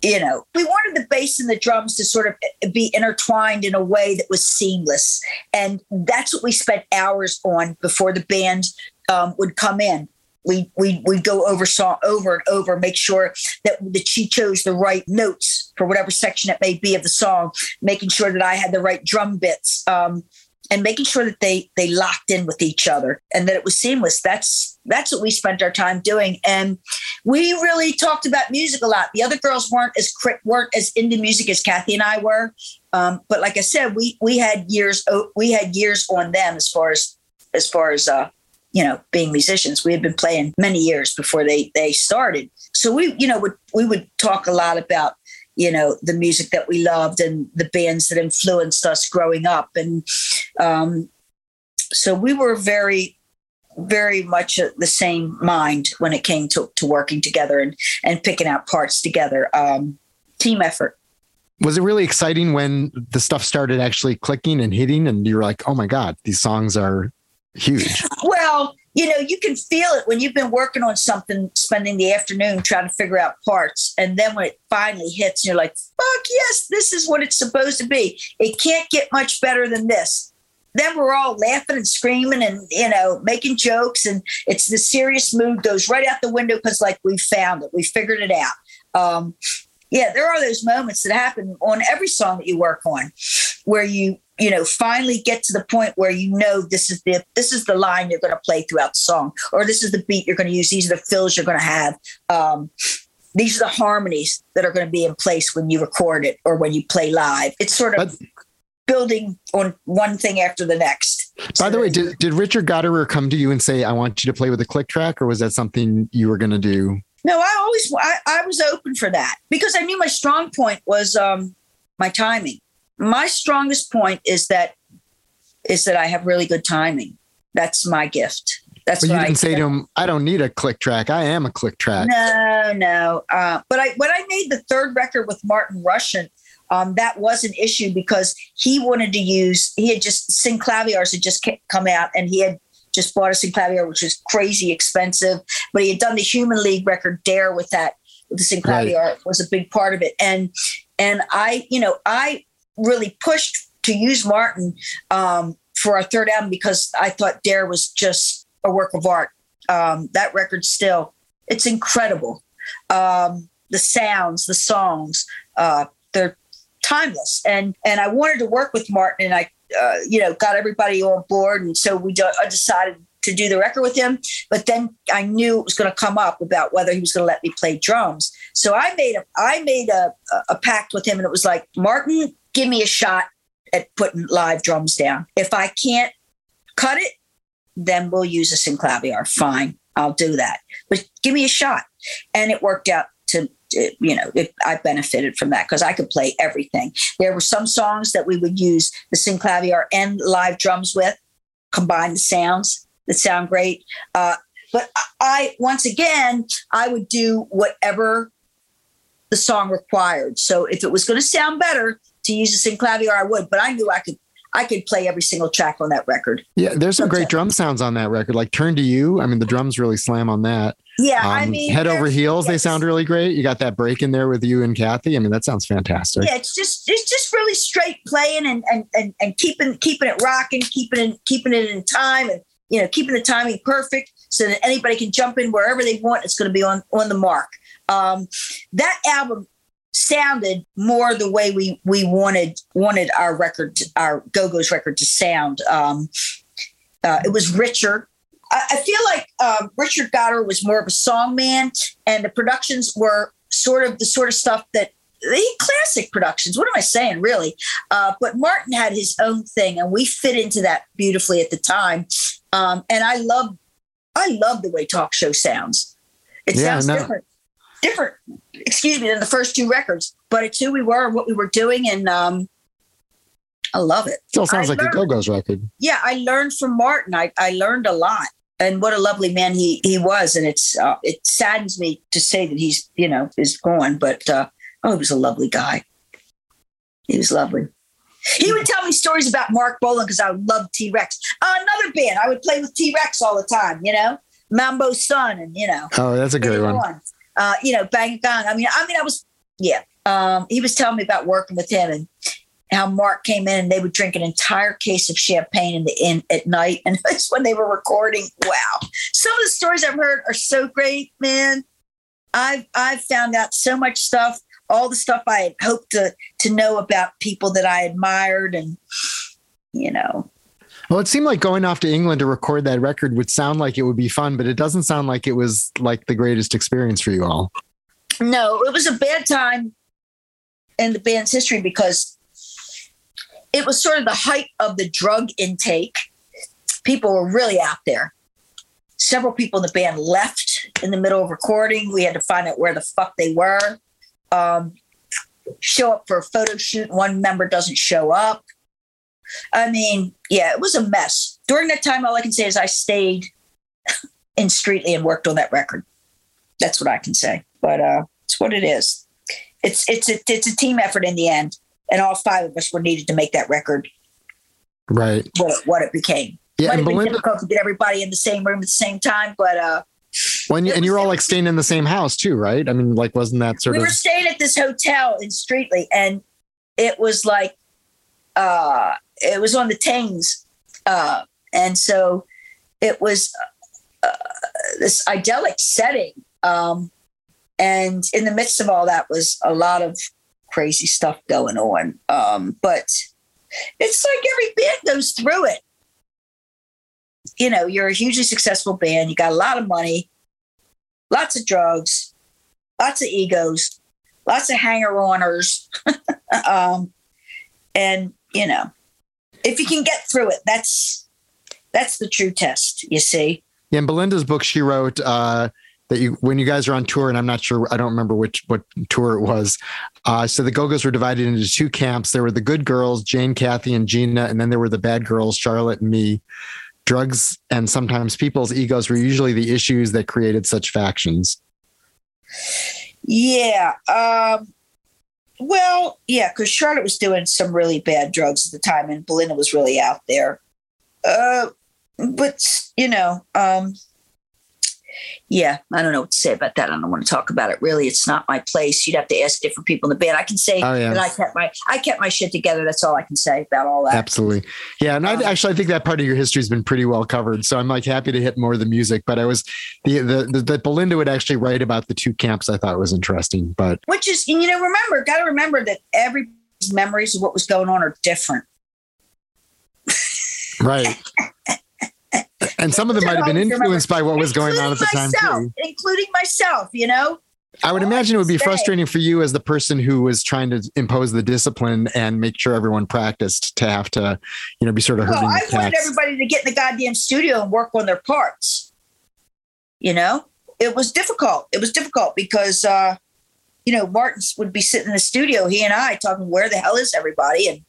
you know, we wanted the bass and the drums to sort of be intertwined in a way that was seamless. And that's what we spent hours on before the band um, would come in. We we we go over song over and over, make sure that that she chose the right notes for whatever section it may be of the song, making sure that I had the right drum bits. Um, and making sure that they they locked in with each other and that it was seamless. That's that's what we spent our time doing. And we really talked about music a lot. The other girls weren't as weren't as into music as kathy and i were. Um, but like i said we we had years we had years on them as far as as far as uh you know being musicians we had been playing many years before they they started so we you know would we would talk a lot about you know the music that we loved and the bands that influenced us growing up and um, so we were very very much the same mind when it came to, to working together and, and picking out parts together. Um, team effort. Was it really exciting when the stuff started actually clicking and hitting and you were like, oh my God, these songs are huge? Well, you know, you can feel it when you've been working on something, spending the afternoon trying to figure out parts. And then when it finally hits, you're like, fuck yes, this is what it's supposed to be. It can't get much better than this. Then we're all laughing and screaming and, you know, making jokes. And it's the serious mood goes right out the window because, like, we found it, we figured it out. Um, yeah, there are those moments that happen on every song that you work on where you you know finally get to the point where you know this is the this is the line you're going to play throughout the song or this is the beat you're going to use these are the fills you're going to have um, these are the harmonies that are going to be in place when you record it or when you play live. It's sort of but, building on one thing after the next. By the way did, did richard Gottehrer come to you and say i want you to play with a click track or was that something you were going to do? No i always I, I was open for that because i knew my strong point was um, my timing my strongest point is that is that I have really good timing. That's my gift. That's but you didn't I, say to him, "I don't need a click track. I am a click track." No, no. Uh, but I when I made the third record with Martin Rushent, um, that was an issue because he wanted to use. He had just Synclaviers had just come out, and he had just bought a Synclavier, which was crazy expensive. But he had done the Human League record Dare with that. With the Synclavier right. was a big part of it, and and I, you know, I really pushed to use Martin um, for our third album because I thought Dare was just a work of art. Um, that record still, it's incredible. Um, the sounds, the songs, uh, they're timeless. And and I wanted to work with Martin, and I, uh, you know, got everybody on board, and so we do, I decided to do the record with him. But then I knew it was going to come up about whether he was going to let me play drums. So I made a I made a, a pact with him, and it was like Martin give me a shot at putting live drums down. If I can't cut it, then we'll use a synclavier. Fine, I'll do that. But give me a shot. And it worked out to, you know, it, I benefited from that because I could play everything. There were some songs that we would use the synclavier and live drums with, combine the sounds that sound great. Uh, but I, once again, I would do whatever the song required. So if it was going to sound better, to use a synclavier, I would, but I knew I could I could play every single track on that record. Yeah, there's some great drum sounds on that record. Like "Turn to You," I mean, the drums really slam on that. Yeah, um, I mean, "Head Over Heels," yes. they sound really great. You got that break in there with you and Kathy. I mean, that sounds fantastic. Yeah, it's just it's just really straight playing and and and, and keeping keeping it rocking, keeping it keeping it in time, and you know keeping the timing perfect so that anybody can jump in wherever they want. It's going to be on on the mark. Um, that album sounded more the way we we wanted wanted our record our go-go's record to sound. Um uh, it was richer. I, I feel like um, richard Gottehrer was more of a song man and the productions were sort of the sort of stuff that the classic productions what am i saying really? Uh, but martin had his own thing and we fit into that beautifully at the time. Um, and i love i love the way talk show sounds. It yeah, sounds no. different different, excuse me, than the first two records, but it's who we were and what we were doing. And um, I love it. Still sounds I like learned, a Go-Go's record. Yeah, I learned from Martin. I, I learned a lot. And what a lovely man he he was. And it's uh, it saddens me to say that he's, you know, is gone, but uh, oh, he was a lovely guy. He was lovely. He would tell me stories about Marc Bolan because I love T Rex. Uh, another band, I would play with T Rex all the time, you know, Mambo Son, and you know. Oh, that's a great one. one uh, you know, bang bang. I mean, I mean, I was, yeah. Um, he was telling me about working with him and how Mark came in and they would drink an entire case of champagne in the inn at night, and that's when they were recording. Wow, some of the stories I've heard are so great, man. I've I've found out so much stuff, all the stuff I had hoped to to know about people that I admired, and you know, well, it seemed like going off to England to record that record would sound like it would be fun, but it doesn't sound like it was like the greatest experience for you all. No, it was a bad time in the band's history because it was sort of the height of the drug intake. People were really out there. Several people in the band left in the middle of recording. We had to find out where the fuck they were. Um, show up for a photo shoot. One member doesn't show up. I mean, yeah, it was a mess. During that time, all I can say is I stayed in Streatley and worked on that record. That's what I can say. But uh, it's what it is. It's it's a, it's a team effort in the end, and all five of us were needed to make that record right what it, what it became. yeah Might have been belinda difficult to get everybody in the same room at the same time, but uh, when and you're all like staying in the same house too right i mean like wasn't that sort we of We were staying at this hotel in Streatley, and it was like uh, it was on the Thames, uh, and so it was uh, this idyllic setting. Um, and in the midst of all that was a lot of crazy stuff going on. Um, but it's like every band goes through it. You know, you're a hugely successful band. You got a lot of money, lots of drugs, lots of egos, lots of hanger-oners, um, and you know, if you can get through it, that's that's the true test. You see. Yeah, in Belinda's book, she wrote uh, that you when you guys are on tour, and I'm not sure, I don't remember which what tour it was. Uh, so the Go-Go's were divided into two camps. There were the good girls, Jane, Kathy, and Gina, and then there were the bad girls, Charlotte and me. Drugs and sometimes people's egos were usually the issues that created such factions. Yeah. Um, well, yeah, because Charlotte was doing some really bad drugs at the time, and Belinda was really out there. Uh, but you know, um, yeah, I don't know what to say about that. I don't want to talk about it. Really, it's not my place. You'd have to ask different people in the band. I can say Oh, yeah. that I kept my I kept my shit together. That's all I can say about all that. Absolutely. Yeah. And I Um, actually I think that part of your history has been pretty well covered. So I'm like happy to hit more of the music. But I was the the the that Belinda would actually write about the two camps I thought was interesting. But Which is, and you know, remember, got to remember that everybody's memories of what was going on are different. right. And some of them might have been influenced by what was going on at the Including time too. including myself. You know, I would imagine it would be frustrating for you as the person who was trying to impose the discipline and make sure everyone practiced to have to, you know, be sort of hurting. Well, I the wanted everybody to get in the goddamn studio and work on their parts. You know, it was difficult. It was difficult because, uh, you know, Martin would be sitting in the studio, he and I talking, where the hell is everybody? And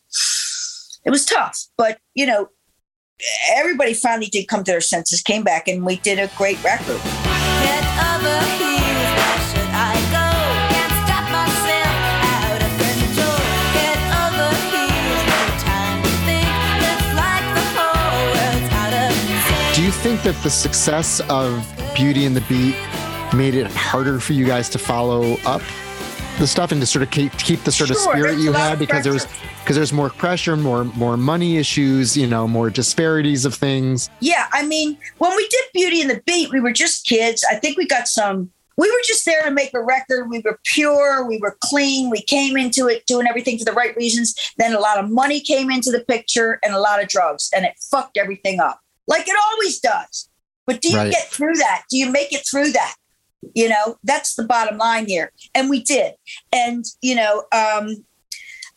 it was tough. But, you know, everybody finally did come to their senses, came back, and we did a great record. Head over heels, where should I go? Can't stop myself out of control. Head over heels, no time to think. Looks like the whole world's out of sync. Do you think that the success of Beauty and the Beat made it harder for you guys to follow up the stuff and to sort of keep, keep the sort of Sure, spirit you had because there was because there's more pressure, more more money issues, you know, more disparities of things. Yeah, I mean, when we did Beauty and the Beat, we were just kids. I think we got some. We were just there to make a record. We were pure. We were clean. We came into it doing everything for the right reasons. Then a lot of money came into the picture and a lot of drugs, and it fucked everything up, like it always does. But do you Right. get through that? Do you make it through that? You know, that's the bottom line here. And we did. And, you know, um,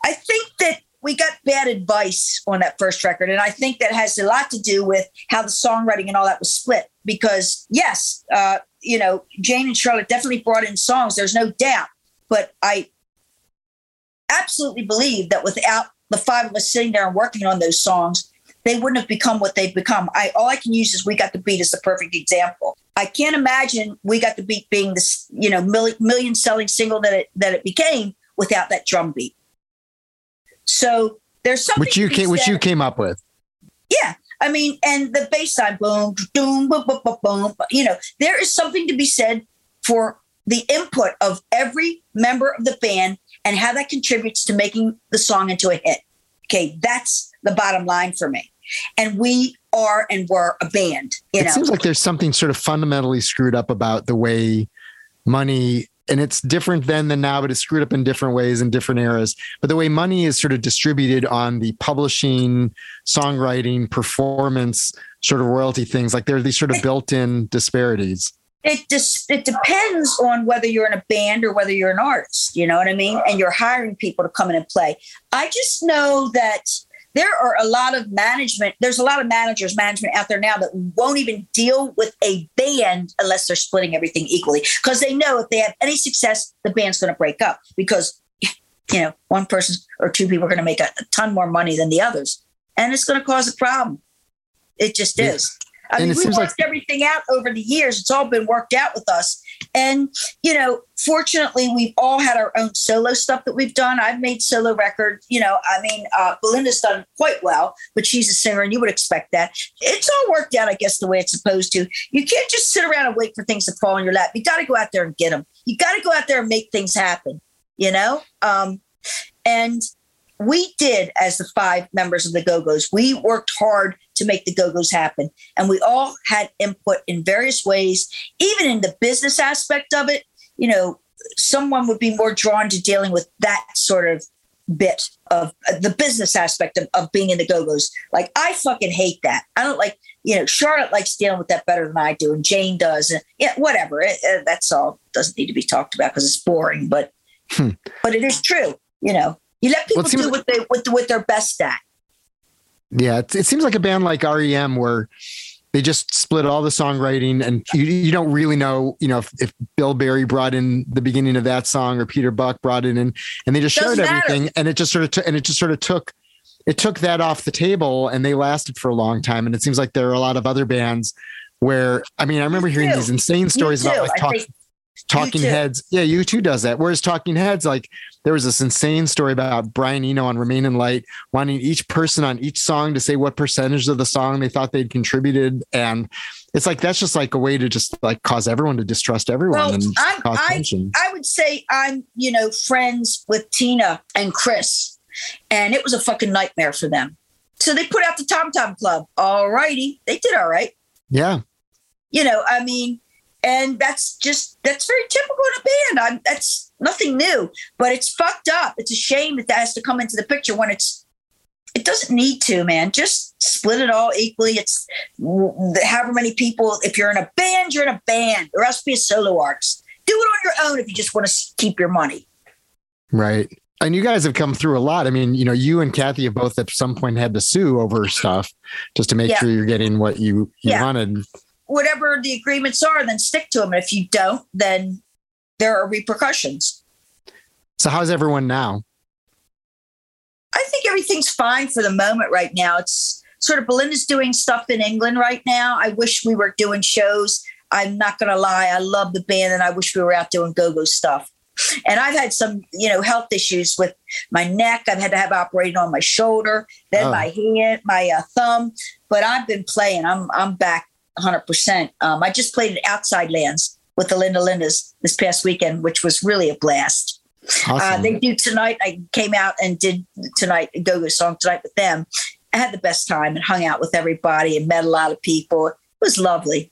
I think that we got bad advice on that first record. And I think that has a lot to do with how the songwriting and all that was split. Because, yes, uh, you know, Jane and Charlotte definitely brought in songs, there's no doubt. But I absolutely believe that without the five of us sitting there and working on those songs, they wouldn't have become what they've become. I all I can use is "We Got the Beat" as the perfect example. I can't imagine "We Got the Beat" being this you know million, million selling single that it that it became without that drum beat. So there's something Which you came which you came up with. yeah, I mean, and the bass line, boom, boom, boom, boom, boom, boom. You know, there is something to be said for the input of every member of the band and how that contributes to making the song into a hit. Okay, that's the bottom line for me. And we are and were a band. You it know, seems like there's something sort of fundamentally screwed up about the way money and it's different then than now but it's screwed up in different ways in different eras. But the way money is sort of distributed on the publishing songwriting performance sort of royalty things like there are these sort of built-in disparities. It just it depends on whether you're in a band or whether you're an artist you know what i mean? And you're hiring people to come in and play. I just know that there are a lot of management there's a lot of managers management out there now that won't even deal with a band unless they're splitting everything equally because they know if they have any success the band's going to break up because you know one person or two people are going to make a, a ton more money than the others and it's going to cause a problem it just Yeah. is I And mean, we worked like- everything out over the years. It's all been worked out with us. And, you know, fortunately, we've all had our own solo stuff that we've done. I've made solo records. You know, I mean, uh, Belinda's done quite well, but she's a singer and you would expect that. It's all worked out, I guess, the way it's supposed to. You can't just sit around and wait for things to fall in your lap. You got to go out there and get them. You got to go out there and make things happen, you know? Um, and we did as the five members of the Go-Go's. We worked hard to make the Go-Go's happen. And we all had input in various ways, even in the business aspect of it. You know, someone would be more drawn to dealing with that sort of bit of uh, the business aspect of, of being in the Go-Go's. Like I fucking hate that. I don't like, you know, Charlotte likes dealing with that better than I do, and Jane does. And yeah, whatever. It, uh, that's all. Doesn't need to be talked about because it's boring. But Hmm. but it is true. You know, you let people Well, it do what they what, what they're best at. Yeah, it, it seems like a band like REM where they just split all the songwriting, and you, you don't really know, you know, if, if Bill Berry brought in the beginning of that song or Peter Buck brought it in, and they just shared Doesn't matter. everything, and it just sort of took, and it just sort of took, it took that off the table, and they lasted for a long time. And it seems like there are a lot of other bands where, I mean, I remember hearing these insane stories about like talk, Talking. Heads. Yeah, U2 does that. Whereas Talking Heads, like there was this insane story about Brian Eno on Remain in Light wanting each person on each song to say what percentage of the song they thought they'd contributed. And it's like that's just like a way to just like cause everyone to distrust everyone Well, and I'm- cause I- tension. I would say I'm, you know, friends with Tina and Chris, and it was a fucking nightmare for them. So they put out the Tom Tom Club. All righty, they did all right. yeah. You know, I mean, and that's just that's very typical in a band. I'm, that's nothing new, but it's fucked up. It's a shame that that has to come into the picture when it's. It doesn't need to, man. Just split it all equally. It's however many people. If you're in a band, you're in a band, or else be a solo artist. Do it on your own if you just want to keep your money. Right. And you guys have come through a lot. I mean, you know, you and Kathy have both at some point had to sue over stuff just to make Yeah. sure you're getting what you, you Yeah. wanted. Whatever the agreements are, then stick to them. And if you don't, then there are repercussions. So how's everyone now? I think everything's fine for the moment right now. It's sort of Belinda's doing stuff in England right now. I wish we were doing shows. I'm not going to lie. I love the band and I wish we were out doing go go stuff. And I've had some, you know, health issues with my neck. I've had to have operated on my shoulder, then Oh. my hand, my uh, thumb. But I've been playing. I'm I'm back 100. percent um, I just played at Outside Lands with the Linda Lindas this past weekend, which was really a blast. Uh, they do tonight. I came out and did tonight a go go song tonight with them. I had the best time and hung out with everybody and met a lot of people. It was lovely.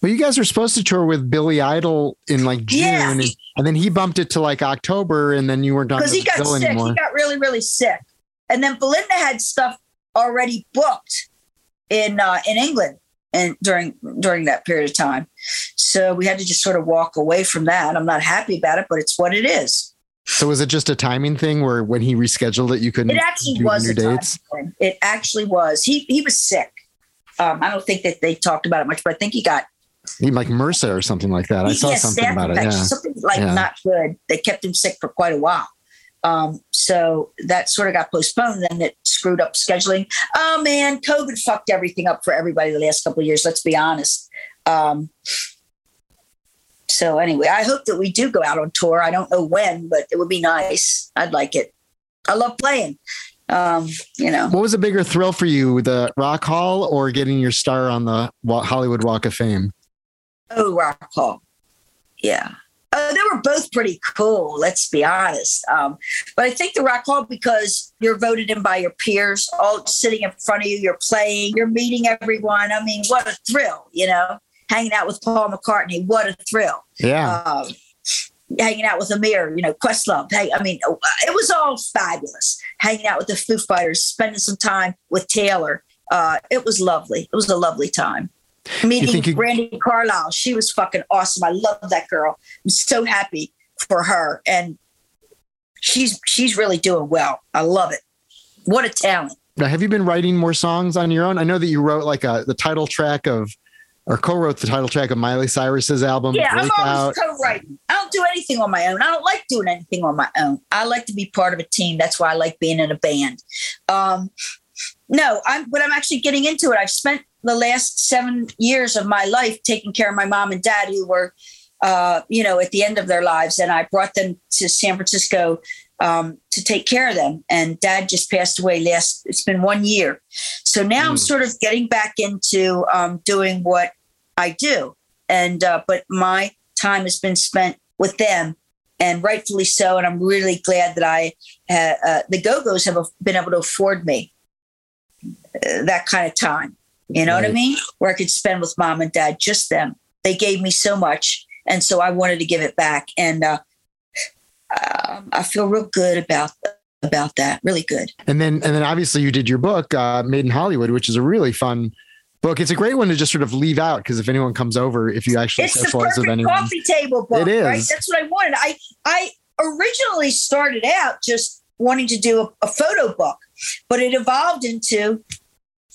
Well, you guys were supposed to tour with Billy Idol in like June, Yeah. and, and then he bumped it to like October, and then you weren't on Because he got sick. anymore. He got really, really sick. And then Belinda had stuff already booked in uh, in England and during during that period of time. So we had to just sort of walk away from that. I'm not happy about it, but it's what it is. so was it just a timing thing where when he rescheduled it, you couldn't It actually do was your a time dates? thing. It actually was. He he was sick. Um, I don't think that they talked about it much, but I think he got He like MRSA or something like that. I saw something about it. Yeah. something like Yeah. not good. They kept him sick for quite a while. Um, so that sort of got postponed. Then it screwed up scheduling. Oh man, COVID fucked everything up for everybody the last couple of years. Let's be honest. Um, so anyway, I hope that we do go out on tour. I don't know when, but it would be nice. I'd like it. I love playing. Um, you know, What was a bigger thrill for you, the Rock Hall or getting your star on the Hollywood Walk of Fame? Oh, Rock Hall. Yeah. Uh, they were both pretty cool, let's be honest. Um, but I think the Rock Hall, because you're voted in by your peers, all sitting in front of you, you're playing, you're meeting everyone. I mean, what a thrill, you know? Hanging out with Paul McCartney, what a thrill. Yeah. Um, hanging out with Ahmir, you know, Questlove. Hey, I mean, uh, it was all fabulous. Hanging out with the Foo Fighters, spending some time with Taylor. Uh, it was lovely. It was a lovely time. Meeting you- Brandi Carlile, she was fucking awesome. I love that girl. I'm so happy for her, and she's she's really doing well. I love it. What a talent! Now, have you been writing more songs on your own? I know that you wrote like a the title track of, or co-wrote the title track of Miley Cyrus's album. Yeah, I'm always co-writing. I don't do anything on my own. I don't like doing anything on my own. I like to be part of a team. That's why I like being in a band. Um, no, I'm but I'm actually getting into it. I've spent the last seven years of my life taking care of my mom and dad who were uh, you know at the end of their lives. And i brought them to san francisco um, to take care of them. And dad just passed away last it's been one year. So now i'm Mm. sort of getting back into um, doing what i do. And uh, but my time has been spent with them and rightfully so. And i'm really glad that i uh, uh, the go-go's have been able to afford me uh, that kind of time you know what i mean? Where i could spend with mom and dad just them. They gave me so much and so i wanted to give it back. And uh, um, i feel real good about about that. Really good. And then, and then obviously you did your book, uh, Made in Hollywood, which is a really fun book. It's a great one to just sort of leave out because if anyone comes over, if you actually it's the perfect anyone, coffee table book It is. right that's what i wanted. I i originally started out just wanting to do a, a photo book but it evolved into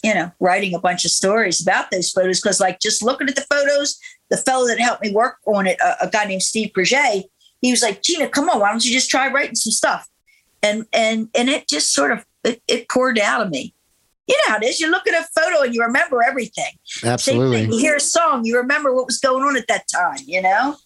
you know writing a bunch of stories about those photos because like just looking at the photos the fellow that helped me work on it a, a guy named steve Preget, he was like gina come on why don't you just try writing some stuff and and and it just sort of it, it poured out of me you know how it is you look at a photo and you remember everything absolutely. You hear a song, you remember what was going on at that time, you know?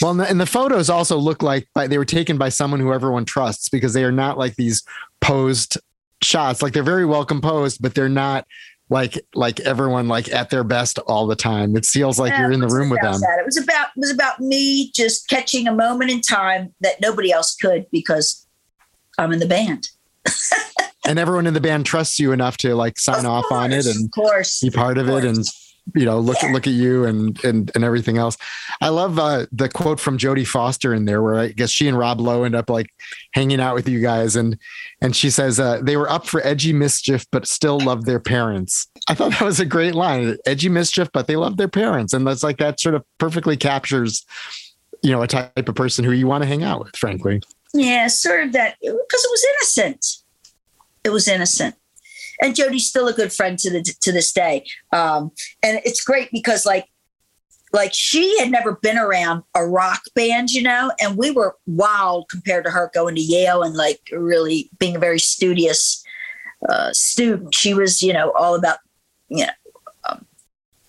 Well, and the, and the photos also look like by, they were taken by someone who everyone trusts because they are not like these posed shots. Like they're very well composed, but they're not like like everyone like at their best all the time. It feels like Yeah, you're in the room with them. that. It was about it was about me just catching a moment in time that nobody else could because I'm in the band. And everyone in the band trusts you enough to like sign Of off on it and of course. be part of it and you know look Yeah. look at you and and and everything else i love uh the quote from jodie foster in there where i guess she and rob lowe end up like hanging out with you guys and and she says uh they were up for edgy mischief but still loved their parents i thought that was a great line edgy mischief but they loved their parents and that's like that sort of perfectly captures you know a type of person who you want to hang out with frankly Yeah, sort of that because it was innocent. It was innocent. And Jodie's still a good friend to the to this day. Um, and it's great because like like she had never been around a rock band, you know, and we were wild compared to her going to Yale and like really being a very studious uh, student. She was, you know, all about, you know, um,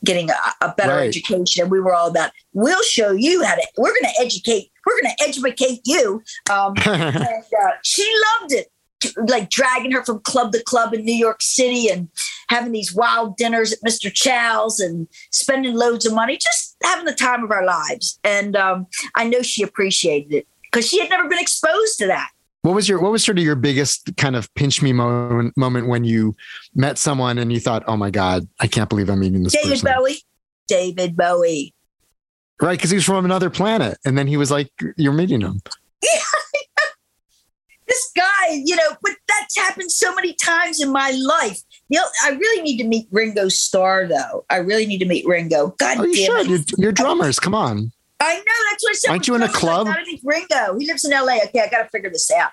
getting a, a better Right. education. And we were all about, we'll show you how to, we're going to educate, we're going to educate you. Um, and uh, she loved it like dragging her from club to club in new york city and having these wild dinners at mr chow's and spending loads of money just having the time of our lives and um, i know she appreciated it because she had never been exposed to that What was your what was sort of your biggest kind of pinch me moment moment when you met someone and you thought, oh my God, I can't believe I'm meeting this david person. bowie david bowie Right, because he was from another planet. And then he was like, You're meeting him. This guy you know but that's happened so many times in my life you know i really need to meet ringo starr though i really need to meet ringo god Oh, you damn should. it You're, you're drummers. Come on. I know that's what I said. Aren't you in a club? I gotta meet Ringo. He lives in LA. Okay, I gotta figure this out.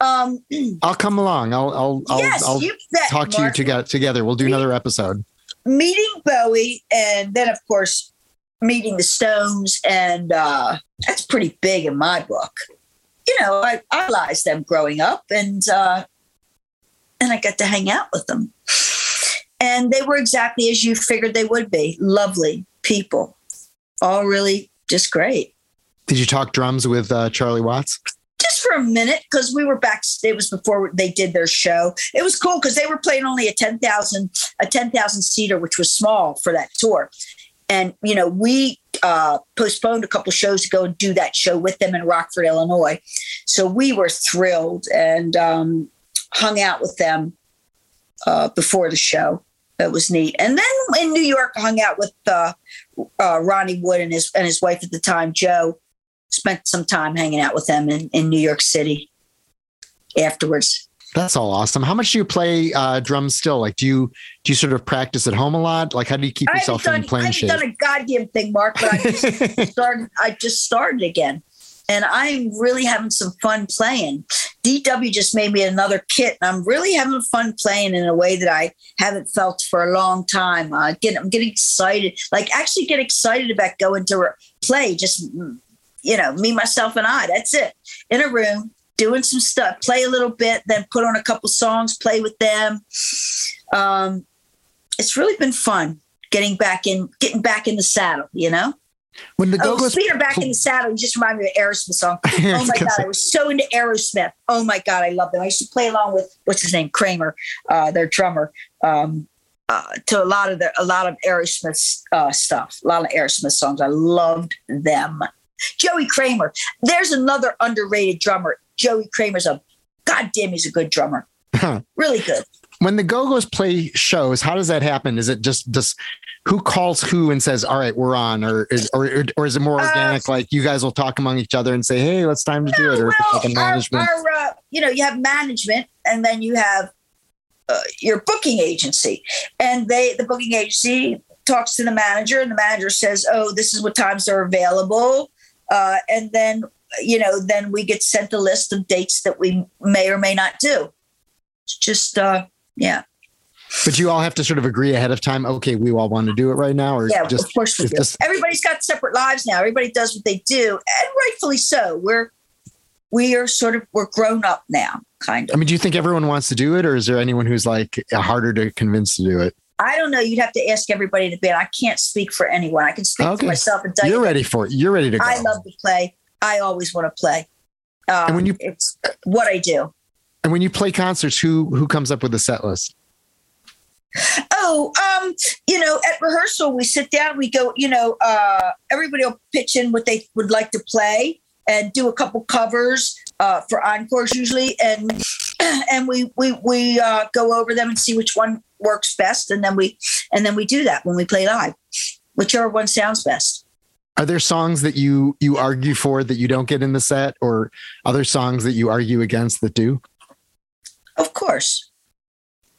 Um, I'll come along. I'll I'll I'll, yes, I'll bet. talk to you together together. We'll do another episode. Meeting Bowie, and then of course meeting the Stones, and uh, that's pretty big in my book. You know, I idolized them growing up, and uh, and I got to hang out with them, and they were exactly as you figured they would be. Lovely people, all really just great. Did you talk drums with uh, Charlie Watts? just for a minute because we were back. It was before they did their show. It was cool because they were playing only a ten thousand a ten thousand seater, which was small for that tour. And you know, we uh, postponed a couple shows to go and do that show with them in Rockford, Illinois. So we were thrilled and um, hung out with them uh, before the show. It was neat. And then in New York, I hung out with uh, uh, Ronnie Wood and his and his wife at the time, Jo spent some time hanging out with them in, in New York City afterwards. That's all awesome. How much do you play uh, drums still? Like, do you do you sort of practice at home a lot? Like, how do you keep yourself done, in I playing haven't shape? done a goddamn thing, Mark, but I just started I just started again. And I'm really having some fun playing. DW just made me another kit, and I'm really having fun playing in a way that I haven't felt for a long time. Uh, get, I'm getting excited, like actually get excited about going to play. Just mm, you know, me, myself, and I. That's it. In a room, doing some stuff, play a little bit, then put on a couple songs, play with them. Um, it's really been fun getting back in, getting back in the saddle. You know. When the Oh, Go Go's speaking back in the saddle, you just reminded me of Aerosmith song. Oh my god, I was so into Aerosmith. Oh my god, I love them. I used to play along with what's his name, Kramer, uh, their drummer, um, uh, to a lot of their a lot of Aerosmith uh, stuff, a lot of Aerosmith songs. I loved them. Joey Kramer, there's another underrated drummer. Joey Kramer's a goddamn, he's a good drummer. Really good. when the Go Go's play shows, how does that happen? Is it just just who calls who and says, "All right, we're on," or is or, or is it more Uh, organic? like you guys will talk among each other and say, "Hey, it's time to do it," or it's like a our, management. our, uh, you know, you have management, and then you have uh, your booking agency, and they the booking agency talks to the manager, and the manager says, "Oh, this is what times are available," uh, and then you know, then we get sent a list of dates that we may or may not do. It's just, uh, yeah, But you all have to sort of agree ahead of time. Okay, we all want to do it right now, or yeah. just of course, we do. just- Everybody's got separate lives now. Everybody does what they do, and rightfully so. We're we are sort of we're grown up now, kind of. I mean, do you think everyone wants to do it, or is there anyone who's like harder to convince to do it? I don't know. You'd have to ask everybody in the band. I can't speak for anyone. I can speak Okay. for myself and tell You're you. ready for it. You're ready to go. I love to play. I always want to play. Um, And when you- it's what I do. and when you play concerts, who who comes up with the set list? Oh, um, you know, at rehearsal we sit down. We go. You know, uh, everybody will pitch in what they would like to play and do a couple covers uh, for encores usually, and and we we we uh, go over them and see which one works best, and then we and then we do that when we play live, whichever one sounds best. Are there songs that you you argue for that you don't get in the set, or other songs that you argue against that do? Of course.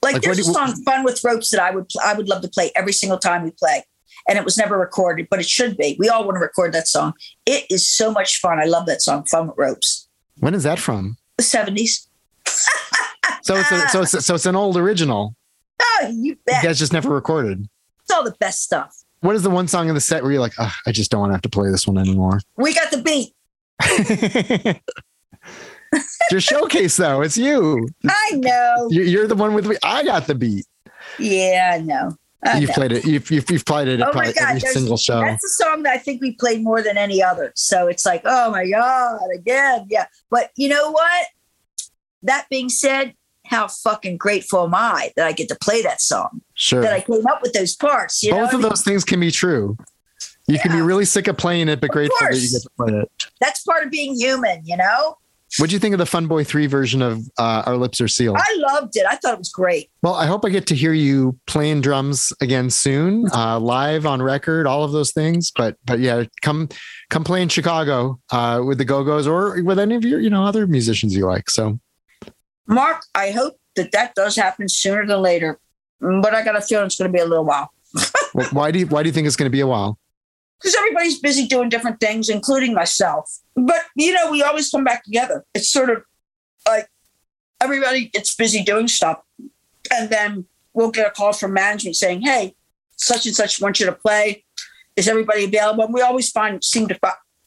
Like, Like, there's a song "Fun with Ropes" that I would I would love to play every single time we play, and it was never recorded, but it should be. We all want to record that song. It is so much fun. I love that song, "Fun with Ropes." When is that from? The seventies. So it's a, so it's so it's an old original. Oh, you bet You guys just never recorded. It's all the best stuff. What is the one song in the set where you're like, "Ugh, I just don't want to have to play this one anymore? We got the beat. your showcase, though. It's you. I know. You- You're the one with me. I got the beat. Yeah, I know. I You've know. played it. You've, you've, you've played it oh at Oh probably God, every single show. That's the song that I think we played more than any other. So it's like, oh my God, again. Yeah. But you know what? That being said, how fucking grateful am I that I get to play that song, Sure. that I came up with those parts. You know Both what I of mean? those things can be true. You can be really sick of playing it, but Of grateful that you get to play it. That's part of being human, you know? What'd you think of the Fun Boy 3 version of uh, Our Lips Are Sealed? I loved it. I thought it was great. Well, I hope I get to hear you playing drums again soon, uh, live on record, all of those things. But but yeah, come come play in Chicago uh, with the Go Go's or with any of your you know other musicians you like. So Mark, I hope that that does happen sooner than later. Mm, But I got a feeling it's going to be a little while. wh- why do you, why do you think it's going to be a while? because everybody's busy doing different things, including myself. But you know, we always come back together. It's sort of like everybody gets busy doing stuff, and then we'll get a call from management saying, "Hey, such and such wants you to play. Is everybody available?" And we always find seem to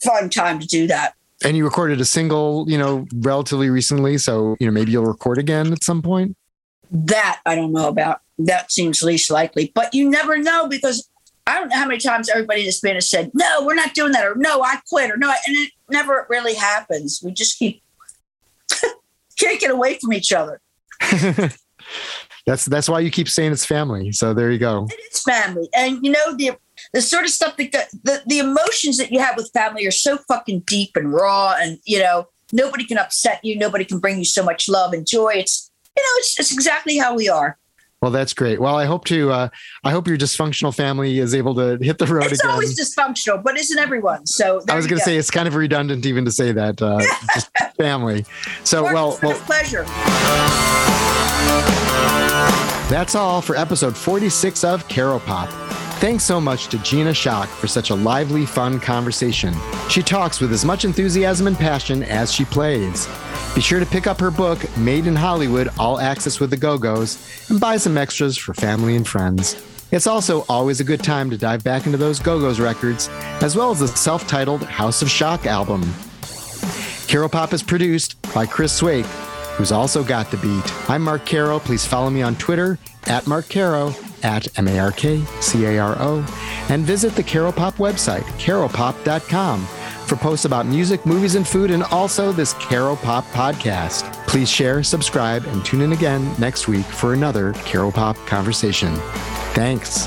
find time to do that. And you recorded a single, you know, relatively recently. So you know maybe you'll record again at some point. That I don't know about. That seems least likely, but you never know because I don't know how many times everybody in this band has said, "No, we're not doing that," or "No, I quit," or "No," and it never really happens. We just keep can't get away from each other. that's that's why you keep saying it's family. So there you go. It's family, and you know the the sort of stuff that the the emotions that you have with family are so fucking deep and raw, and you know nobody can upset you, nobody can bring you so much love and joy. It's you know it's, it's exactly how we are. Well, that's great. Well, I hope to. Uh, I hope your dysfunctional family is able to hit the road It's again. always dysfunctional, but isn't everyone? So I was going to say it's kind of redundant even to say that. Uh, just family. So Mark, well, well, a pleasure. that's all for episode 46 of Caro Pop. Thanks so much to Gina Schock for such a lively, fun conversation. She talks with as much enthusiasm and passion as she plays. Be sure to pick up her book, Made in Hollywood All Access with the Go Go's, and buy some extras for family and friends. It's also always a good time to dive back into those Go Go's records, as well as the self titled House of Schock album. Caro Pop is produced by Chris Swake, who's also got the beat. I'm Mark Caro. Please follow me on Twitter at Mark Caro at M A R K C A R O, and visit the Caro Pop website, caropop.com, for posts about music, movies, and food, and also this Caro Pop podcast. Please share, subscribe, and tune in again next week for another Caro Pop conversation. Thanks.